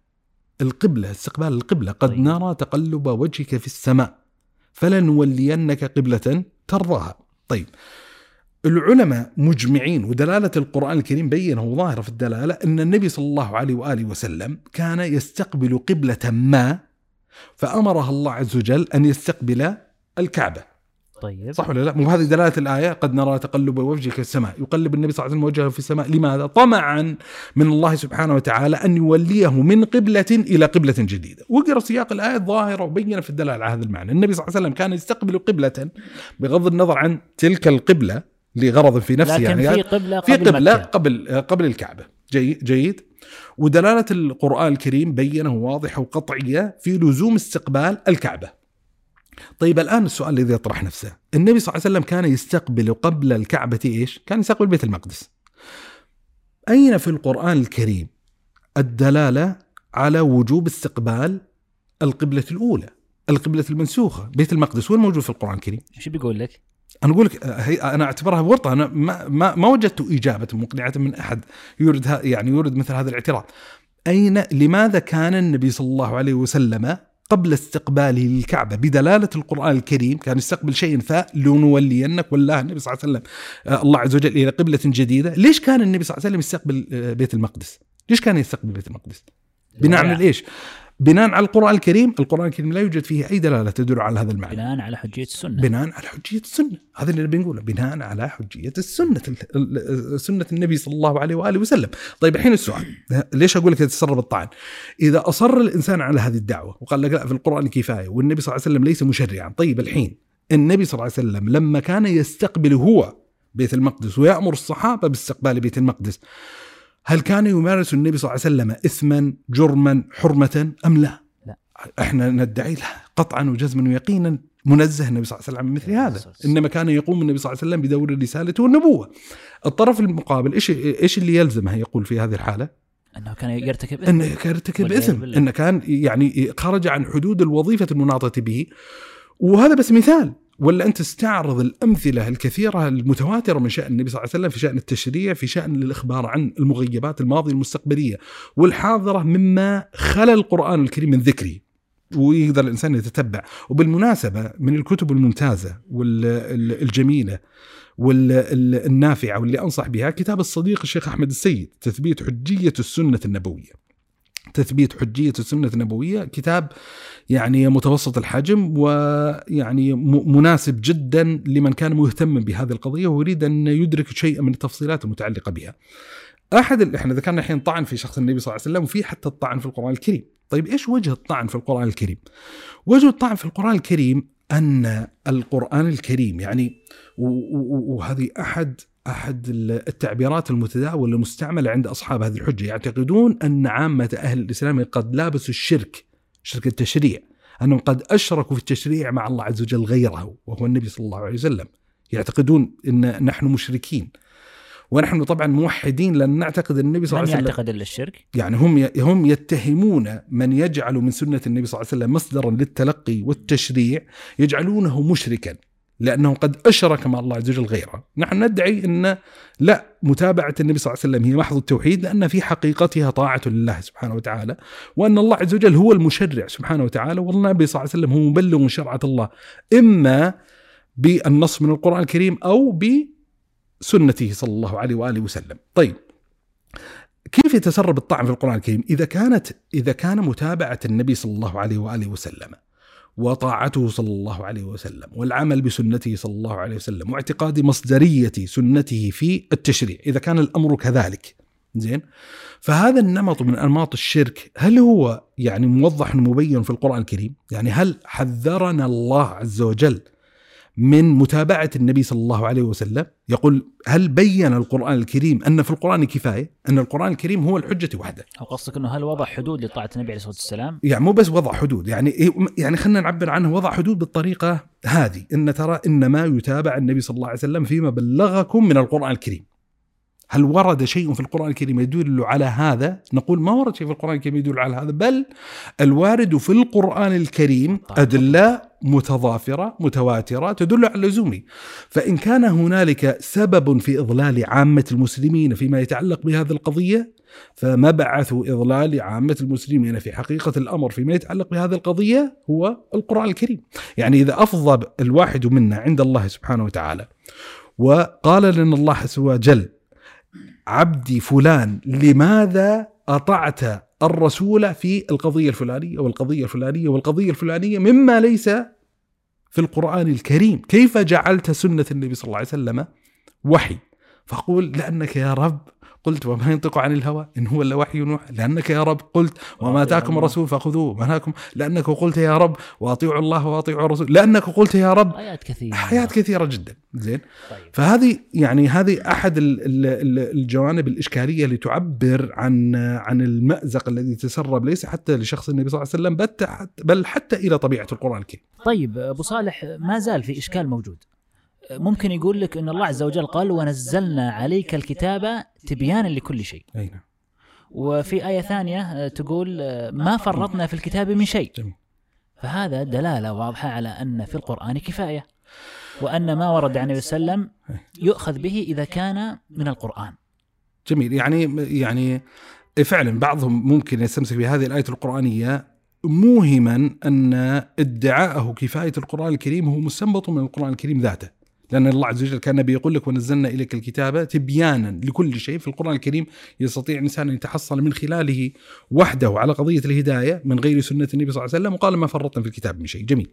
القبلة استقبال القبلة. قد طيب. نرى تقلب وجهك في السماء فلنولينك قبلة ترضاها. طيب. العلماء مجمعين ودلالة القرآن الكريم بينه ظاهرة في الدلالة أن النبي صلى الله عليه وآله وسلم كان يستقبل قبلة ما فأمرها الله عز وجل أن يستقبل الكعبة. طيب. صح ولا لا؟ مو هذه دلالة الآية؟ قد نرى تقلب وجهك في السماء، يقلب النبي صلى الله عليه وسلم وجهه في السماء، لماذا؟ طمعا من الله سبحانه وتعالى أن يوليه من قبلة إلى قبلة جديدة، واقرا سياق الآية ظاهره وبينه في الدلالة على هذا المعنى، النبي صلى الله عليه وسلم كان يستقبل قبلة بغض النظر عن تلك القبلة لغرض في نفسه لكن يعني. في قبلة في قبل قبلة مكة. قبل قبل الكعبة، جيد جيد. ودلالة القرآن الكريم بينه واضحة وقطعية في لزوم استقبال الكعبة. طيب الآن السؤال الذي يطرح نفسه، النبي صلى الله عليه وسلم كان يستقبل قبل الكعبة إيش؟ كان يستقبل بيت المقدس. أين في القرآن الكريم الدلالة على وجوب استقبال القبلة الأولى؟ القبلة المنسوخة، بيت المقدس وين موجود في القرآن الكريم؟ إيش بيقول لك؟ أنا أقول لك هي أنا أعتبرها ورطه أنا ما ما, ما وجدت إجابة مقنعة من أحد يورد يعني يورد مثل هذا الاعتراض. أين لماذا كان النبي صلى الله عليه وسلم قبل استقباله للكعبه بدلالة القرآن الكريم كان يستقبل شيء فلنولينك والله النبي صلى الله عليه وسلم آه، الله عز وجل إلى قبلة جديدة، ليش كان النبي صلى الله عليه وسلم يستقبل آه، بيت المقدس؟ ليش كان يستقبل بيت المقدس؟ بناء. على إيش؟ بناء على القرآن الكريم، القرآن الكريم لا يوجد فيه أي دلالة تدل على هذا المعنى. بناء على حجية السنة بناء على حجية السنة، هذا اللي بنقوله بناء على حجية السنة ال- ال- سنة النبي صلى الله عليه وآله وسلم. طيب الحين السؤال ليش أقول لك يتسرب الطعن؟ إذا أصر الإنسان على هذه الدعوة وقال لك لا في القرآن كفاية والنبي صلى الله عليه وسلم ليس مشرعا، طيب الحين النبي صلى الله عليه وسلم لما كان يستقبل هو بيت المقدس ويأمر الصحابة باستقبال بيت المقدس هل كان يمارس النبي صلى الله عليه وسلم اثما جرما حرمة أم لا؟ لا. إحنا ندعي له قطعا وجزما ويقينا منزه النبي صلى الله عليه وسلم من مثل هذا. إنما كان يقوم النبي صلى الله عليه وسلم بدور الرساله والنبوة. الطرف المقابل إيش إيش اللي يلزمه يقول في هذه الحالة؟ أنه كان يرتكب إنه كان يرتكب إثم. إنه كان يعني خرج عن حدود الوظيفة المناطة به. وهذا بس مثال. ولا أنت استعرض الأمثلة الكثيرة المتواترة من شأن النبي صلى الله عليه وسلم في شأن التشريع في شأن الإخبار عن المغيبات الماضية المستقبلية والحاضرة مما خلا القرآن الكريم من ذكره. ويقدر الإنسان يتتبع. وبالمناسبة من الكتب الممتازة والجميله والنافعه واللي أنصح بها كتاب الصديق الشيخ أحمد السيد تثبيت حجية السنة النبوية. تثبيت حجية السنة النبوية كتاب يعني متوسط الحجم ويعني مناسب جدا لمن كان مهتما بهذه القضية ويريد أن يدرك شيئا من التفصيلات المتعلقة بها. أحد إحنا ذكرنا الحين طعن في شخص النبي صلى الله عليه وسلم وفي حتى الطعن في القرآن الكريم. طيب إيش وجه الطعن في القرآن الكريم؟ وجه الطعن في القرآن الكريم أن القرآن الكريم يعني وهذه أحد أحد التعبيرات المتداولة المستعملة عند أصحاب هذه الحجة. يعتقدون أن عامة أهل الإسلام قد لابسوا الشرك شرك التشريع أنهم قد أشركوا في التشريع مع الله عز وجل غيره وهو النبي صلى الله عليه وسلم. يعتقدون إن نحن مشركين. ونحن طبعا موحدين لأن نعتقد النبي صلى الله عليه وسلم يعتقد إلا الشرك؟ يعني هم هم يتهمون من يجعل من سنة النبي صلى الله عليه وسلم مصدرا للتلقي والتشريع يجعلونه مشركا. لأنه قد أشرك مع الله عز وجل غيره، نحن ندعي إن لا متابعة النبي صلى الله عليه وسلم هي محض التوحيد لأن في حقيقتها طاعة لله سبحانه وتعالى، وأن الله عز وجل هو المشرع سبحانه وتعالى والنبي صلى الله عليه وسلم هو مبلغ شرعة الله إما بالنص من القرآن الكريم أو بسنته صلى الله عليه وآله وسلم. طيب كيف يتسرب الطعن في القرآن الكريم؟ إذا كانت إذا كان متابعة النبي صلى الله عليه وآله وسلم وطاعته صلى الله عليه وسلم والعمل بسنته صلى الله عليه وسلم واعتقاد مصدرية سنته في التشريع إذا كان الأمر كذلك. زين؟ فهذا النمط من أنماط الشرك هل هو يعني موضح مبين في القرآن الكريم؟ يعني هل حذرنا الله عز وجل من متابعة النبي صلى الله عليه وسلم يقول هل بين القرآن الكريم أن في القرآن كفاية؟ أن القرآن الكريم هو الحجة وحده. أو قصدك إنه هل وضع حدود لطاعة النبي عليه الصلاة والسلام؟ يعني مو بس وضع حدود يعني يعني خلينا نعبر عنه وضع حدود بالطريقة هذه إن ترى إنما يتابع النبي صلى الله عليه وسلم فيما بلغكم من القرآن الكريم. هل ورد شيء في القرآن الكريم يدل على هذا؟ نقول ما ورد شيء في القرآن الكريم يدل على هذا بل الوارد في القرآن الكريم أدلة متضافرة متواترة تدل على لزومه فإن كان هنالك سبب في إضلال عامة المسلمين فيما يتعلق بهذه القضية فمبعث إضلال عامة المسلمين في حقيقة الأمر فيما يتعلق بهذه القضية هو القرآن الكريم. يعني إذا أفضى الواحد منا عند الله سبحانه وتعالى وقال لنا الله عز وجل عبدي فلان لماذا أطعت الرسول في القضية الفلانية والقضية الفلانية والقضية الفلانية مما ليس في القرآن الكريم؟ كيف جعلت سنة النبي صلى الله عليه وسلم وحي؟ فأقول لأنك يا رب قلت وما ينطق عن الهوى إن هو إلا وحي يوحى. لأنك يا رب قلت وما أتاكم الرسول فخذوه وما نهاكم لأنك قلت يا رب وأطيعوا الله وأطيعوا الرسول. لأنك قلت يا رب ايات كثيرة. حيات كثيرة جدا. زين؟ طيب. فهذه يعني هذه أحد ال- ال- ال- الجوانب الإشكالية اللي تعبر عن عن المأزق الذي تسرب ليس حتى لشخص النبي صلى الله عليه وسلم بل حتى- بل حتى إلى طبيعة القرآن الكريم. طيب أبو صالح ما زال في إشكال موجود. ممكن يقول لك إن الله عز وجل قال ونزلنا عليك الكتاب تبيانا لكل شيء أي نعم. وفي آية ثانية آه، تقول آه، ما فرطنا في الكتاب من شيء جميل. فهذا دلالة واضحة على أن في القرآن كفاية وأن ما ورد عن النبي صلى الله عليه وسلم يؤخذ به إذا كان من القرآن جميل يعني يعني فعلا بعضهم ممكن يستمسك بهذه الآية القرآنية موهما أن ادعاءه كفاية القرآن الكريم هو مستنبط من القرآن الكريم ذاته. لأن الله عز وجل كان بيقول لك ونزلنا إليك الكتاب تبيانا لكل شيء. في القرآن الكريم يستطيع الإنسان أن يتحصل من خلاله وحده على قضية الهداية من غير سنة النبي صلى الله عليه وسلم وقال ما فرطنا في الكتاب من شيء. جميل.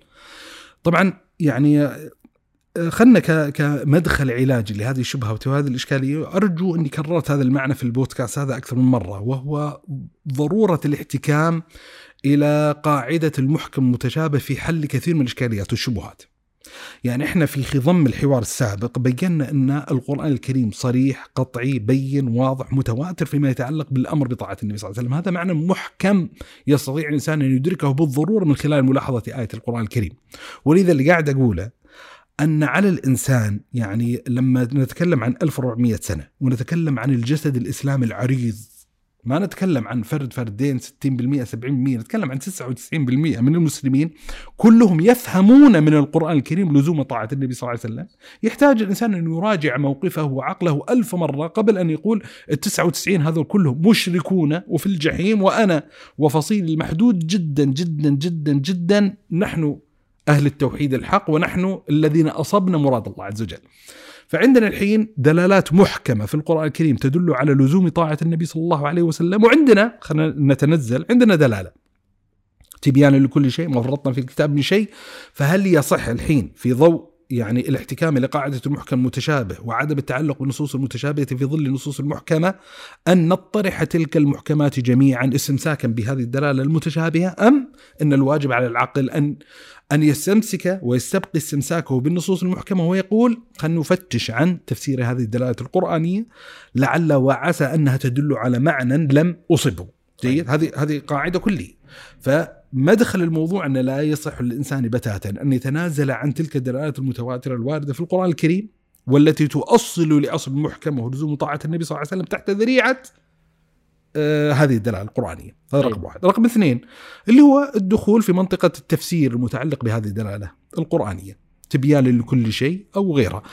طبعا يعني خلنا كمدخل علاجي لهذه الشبهة وهذه الإشكالية. أرجو أني كررت هذا المعنى في البودكاست هذا أكثر من مرة وهو ضرورة الاحتكام إلى قاعدة المحكم المتشابه في حل كثير من الإشكاليات والشبهات. يعني إحنا في خضم الحوار السابق بينا إن القرآن الكريم صريح قطعي بين واضح متواتر فيما يتعلق بالأمر بطاعة النبي صلى الله عليه وسلم، هذا معنى محكم يستطيع الإنسان أن يدركه بالضرورة من خلال ملاحظة آية القرآن الكريم. ولذا اللي قاعد أقوله أن على الإنسان يعني لما نتكلم عن 1400 سنة ونتكلم عن الجسد الإسلامي العريض ما نتكلم عن فرد فردين 60% 70% نتكلم عن 99% من المسلمين كلهم يفهمون من القرآن الكريم لزوم طاعة النبي صلى الله عليه وسلم. يحتاج الإنسان أن يراجع موقفه وعقله ألف مرة قبل أن يقول ال 99 هذول كلهم مشركون وفي الجحيم وأنا وفصيل المحدود جدا جدا جدا جدا. نحن أهل التوحيد الحق ونحن الذين أصبنا مراد الله عز وجل. فعندنا الحين دلالات محكمة في القرآن الكريم تدل على لزوم طاعة النبي صلى الله عليه وسلم وعندنا خلينا نتنزل عندنا دلالة. تبيانا لكل شيء ما فرطنا في الكتاب من شيء. فهل يصح الحين في ضوء يعني الاحتكام لقاعدة المحكم المتشابه وعدم التعلق بالنصوص المتشابهة في ظل النصوص المحكمة أن نطرح تلك المحكمات جميعا استمساكا بهذه الدلالة المتشابهة أم أن الواجب على العقل أن أن يستمسك ويستبقي استمساكه بالنصوص المحكمة ويقول خلينا نفتش عن تفسير هذه الدلالات القرآنية لعل وعسى أنها تدل على معنى لم أصبه. جيد. هذه هذه قاعدة كلية. فمدخل الموضوع أن لا يصح للإنسان بتاتا أن يتنازل عن تلك الدلالات المتواترة الواردة في القرآن الكريم والتي تؤصل لأصل محكم ولزوم طاعة النبي صلى الله عليه وسلم تحت ذريعة آه هذه الدلالة القرآنية هذا رقم طيب. واحد رقم اثنين اللي هو الدخول في منطقة التفسير المتعلق بهذه الدلالة القرآنية تبيان لكل شيء أو غيرها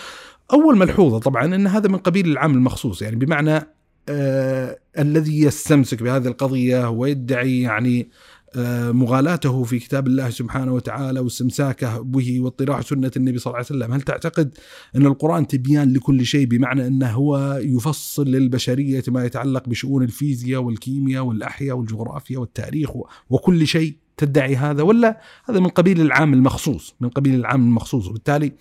أول ملحوظه طبعا إن هذا من قبيل العام المخصوص يعني بمعنى آه الذي يستمسك بهذه القضية ويدعي يعني آه، مغالاته في كتاب الله سبحانه وتعالى واستمساكه به واطراح سنة النبي صلى الله عليه وسلم. هل تعتقد أن القرآن تبيان لكل شيء بمعنى أنه هو يفصل للبشرية ما يتعلق بشؤون الفيزياء والكيمياء والأحياء والجغرافيا والتاريخ وكل شيء تدعي هذا ولا هذا من قبيل العام المخصوص من قبيل العام المخصوص؟ وبالتالي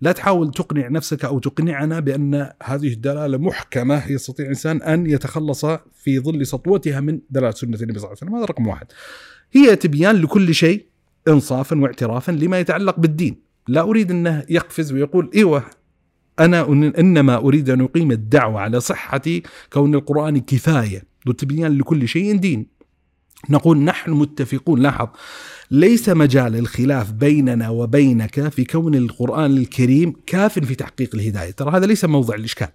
لا تحاول تقنع نفسك أو تقنعنا بأن هذه الدلالة محكمة يستطيع الإنسان أن يتخلص في ظل سطوتها من دلالة سنة النبي صلى الله عليه وسلم. هذا رقم واحد. هي تبيان لكل شيء انصافا واعترافا لما يتعلق بالدين. لا أريد أنه يقفز ويقول إيوه أنا إنما أريد أن أقيم الدعوة على صحه كون القرآن كفاية. وتبيان لكل شيء دين. نقول نحن متفقون. لاحظ ليس مجال الخلاف بيننا وبينك في كون القرآن الكريم كاف في تحقيق الهداية. ترى هذا ليس موضع الإشكال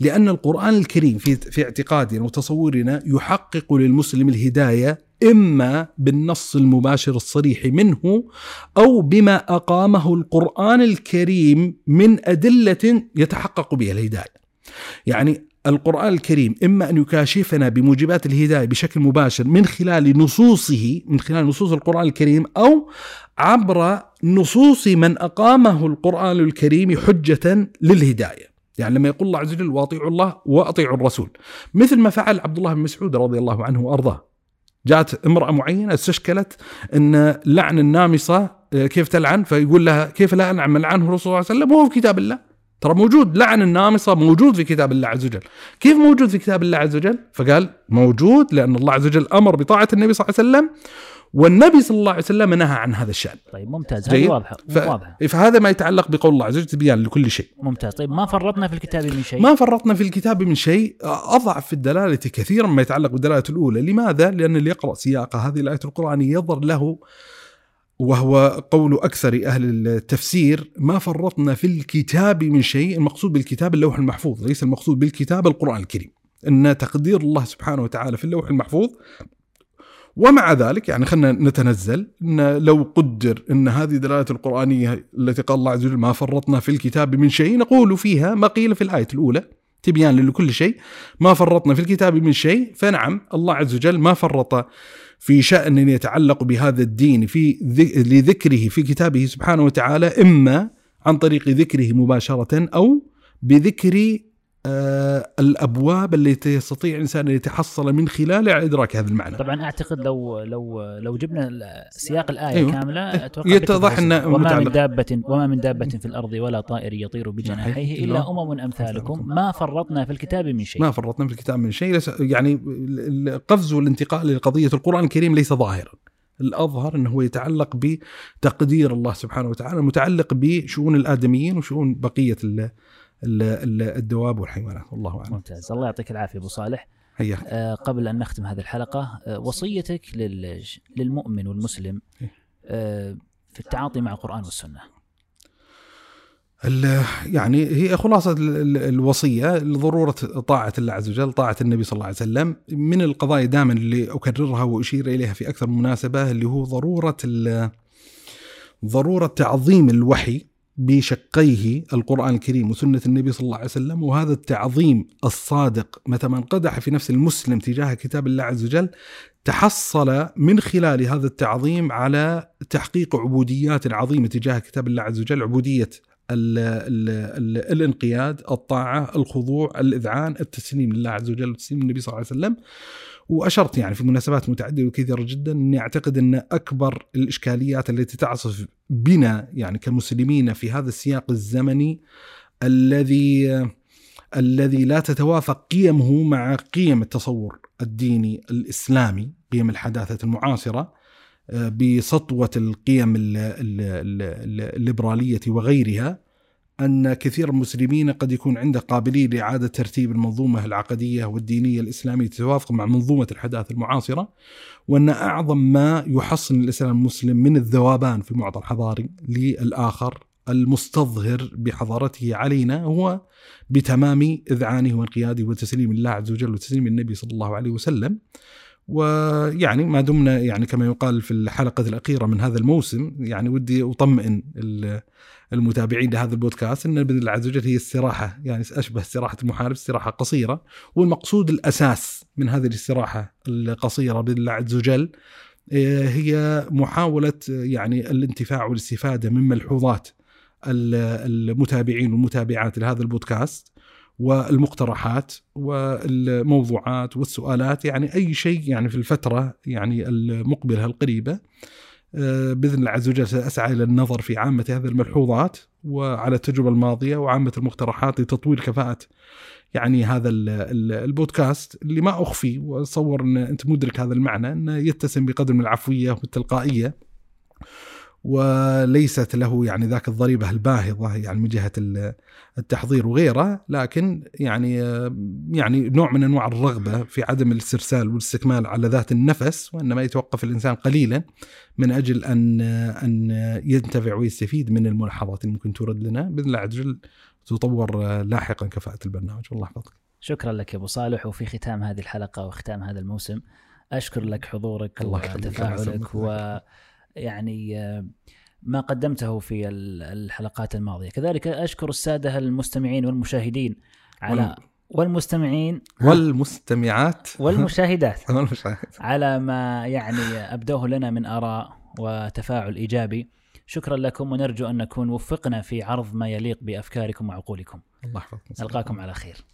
لأن القرآن الكريم في, في اعتقادنا وتصورنا يحقق للمسلم الهداية إما بالنص المباشر الصريح منه أو بما أقامه القرآن الكريم من أدلة يتحقق بها الهداية. يعني القرآن الكريم إما أن يكاشفنا بموجبات الهداية بشكل مباشر من خلال نصوصه من خلال نصوص القرآن الكريم أو عبر نصوص من أقامه القرآن الكريم حجة للهداية. يعني لما يقول الله عز وجل وأطيعوا الله وأطيعوا الرسول مثل ما فعل عبد الله بن مسعود رضي الله عنه وأرضاه. جاءت امرأة معينة استشكلت إن لعن النامصة آه، كيف تلعن؟ فيقول لها كيف لا أنعم؟ لعنه الرسول صلى الله عليه وسلم وهو في كتاب الله. ترى موجود لعن النامصة موجود في كتاب الله عز وجل. كيف موجود في كتاب الله عز وجل؟ فقال موجود لأن الله عز وجل أمر بطاعة النبي صلى الله عليه وسلم والنبي صلى الله عليه وسلم نهى عن هذا الشأن. طيب ممتاز. هذه واضحة ف... واضحة. فهذا ما يتعلق بقول الله عز وجل تبيان لكل شيء. ممتاز. طيب ما فرطنا في الكتاب من شيء؟ ما فرطنا في الكتاب من شيء. أضعف في الدلالة كثيرا ما يتعلق بالدلالة الأولى. لماذا؟ لأن اللي يقرأ سياق هذه الآية القرآنية يظهر له وهو قول أكثر أهل التفسير ما فرطنا في الكتاب من شيء المقصود بالكتاب اللوح المحفوظ ليس المقصود بالكتاب القرآن الكريم. أن تقدير الله سبحانه وتعالى في اللوح المحفوظ ومع ذلك يعني خلينا نتنزل إن لو قدر إن هذه دلالة القرآنية التي قال الله عز وجل ما فرطنا في الكتاب من شيء نقول فيها ما قيل في الآية الأولى تبيان لكل شيء ما فرطنا في الكتاب من شيء فنعم الله عز وجل ما فرط في شأن يتعلق بهذا الدين في لذكره في كتابه سبحانه وتعالى إما عن طريق ذكره مباشرة أو بذكر الأبواب التي يستطيع الإنسان أن يتحصل من خلالها على إدراك هذا المعنى. طبعا أعتقد لو لو لو جبنا سياق الآية أيوة. كاملة أتوقع يتضح. أنه وما من متعلق. دابة وما من دابة في الأرض ولا طائر يطير بجناحيه إلا أمم أمثالكم ما فرطنا في الكتاب من شيء ما فرطنا في الكتاب من شيء يعني ال- القفز والانتقال لقضيه القرآن الكريم ليس ظاهرا. الأظهر أنه هو يتعلق بتقدير الله سبحانه وتعالى متعلق بشؤون الآدميين وشؤون بقية الدواب والحيوانات. والله أعلم. ممتاز. الله يعطيك العافية أبو صالح. آه، قبل أن نختم هذه الحلقة آه، وصيتك لل- للمؤمن والمسلم آه، في التعاطي مع القرآن والسنة. ال- يعني هي خلاصة ال- ال- الوصية لضرورة طاعة الله عز وجل طاعة النبي صلى الله عليه وسلم. من القضايا دائما اللي أكررها وأشير إليها في أكثر من مناسبة اللي هو ضرورة ضرورة تعظيم الوحي بشقيه القرآن الكريم وسنة النبي صلى الله عليه وسلم وهذا التعظيم الصادق متى ما انقدح في نفس المسلم تجاه كتاب الله عز وجل تحصل من خلال هذا التعظيم على تحقيق عبوديات عظيمة تجاه كتاب الله عز وجل عبودية ال ال ال الانقياد، الطاعة، الخضوع، الإذعان، التسليم لله عز وجل وتسليم النبي صلى الله عليه وسلم. وأشرت يعني في مناسبات متعددة وكثيرة جدا إني أعتقد إن أكبر الإشكاليات التي تعصف بنا يعني كمسلمين في هذا السياق الزمني الذي الذي لا تتوافق قيمه مع قيم التصور الديني الإسلامي، قيم الحداثة المعاصرة آه، بسطوة القيم ال- ال- ال- الليبرالية وغيرها. أن كثير من المسلمين قد يكون عنده قابلية لإعادة ترتيب المنظومة العقدية والدينية الإسلامية تتوافق مع منظومة الحداثة المعاصرة وأن أعظم ما يحصن الإسلام المسلم من الذوبان في المعطى الحضاري للآخر المستظهر بحضارته علينا هو بتمام إذعانه وانقياده وتسليم الله عز وجل وتسليم النبي صلى الله عليه وسلم. ويعني ما دمنا يعني كما يقال في الحلقة الأخيرة من هذا الموسم يعني ودي أطمئن ال- المتابعين لهذا البودكاست إن باذن الله عز وجل هي استراحه يعني أشبه استراحه المحارب استراحه قصيرة والمقصود الأساس من هذه الاستراحة القصيرة باذن الله عز وجل آه، هي محاولة آه، يعني الانتفاع والاستفادة من ملحوظات ال- المتابعين والمتابعات لهذا البودكاست والمقترحات والموضوعات والسؤالات يعني أي شيء يعني في الفترة يعني المقبلة القريبة. بإذن الله عز وجل سأسعى إلى النظر في عامة هذه الملحوظات وعلى التجربة الماضية وعامة المقترحات لتطوير كفاءة يعني هذا ال- ال- البودكاست اللي ما أخفي وأتصور إن أنت مدرك هذا المعنى إنه يتسم بقدر من العفوية والتلقائية. وليست له يعني ذاك الضريبة الباهظة يعني من ال- التحضير وغيره لكن يعني يعني نوع من أنواع الرغبة في عدم الاسترسال والاستكمال على ذات النفس وإنما يتوقف الإنسان قليلا من أجل أن أن ينتفع ويستفيد من الملاحظات اللي ممكن تورد لنا بإذن الله عز وجل تطور لاحقا كفاءة البرنامج والله يحفظك. شكرا لك يا أبو صالح وفي ختام هذه الحلقة وختام هذا الموسم أشكر لك حضورك الله وتفاعلك يسلمك. ويعني آه، ما قدمته في ال- الحلقات الماضية. كذلك أشكر السادة المستمعين والمشاهدين على وال- والمستمعين والمستمعات. والمشاهدات. على ما يعني أبدوه لنا من آراء وتفاعل إيجابي. شكرا لكم ونرجو أن نكون وفقنا في عرض ما يليق بأفكاركم وعقولكم. الله يحفظك نلقاكم على خير.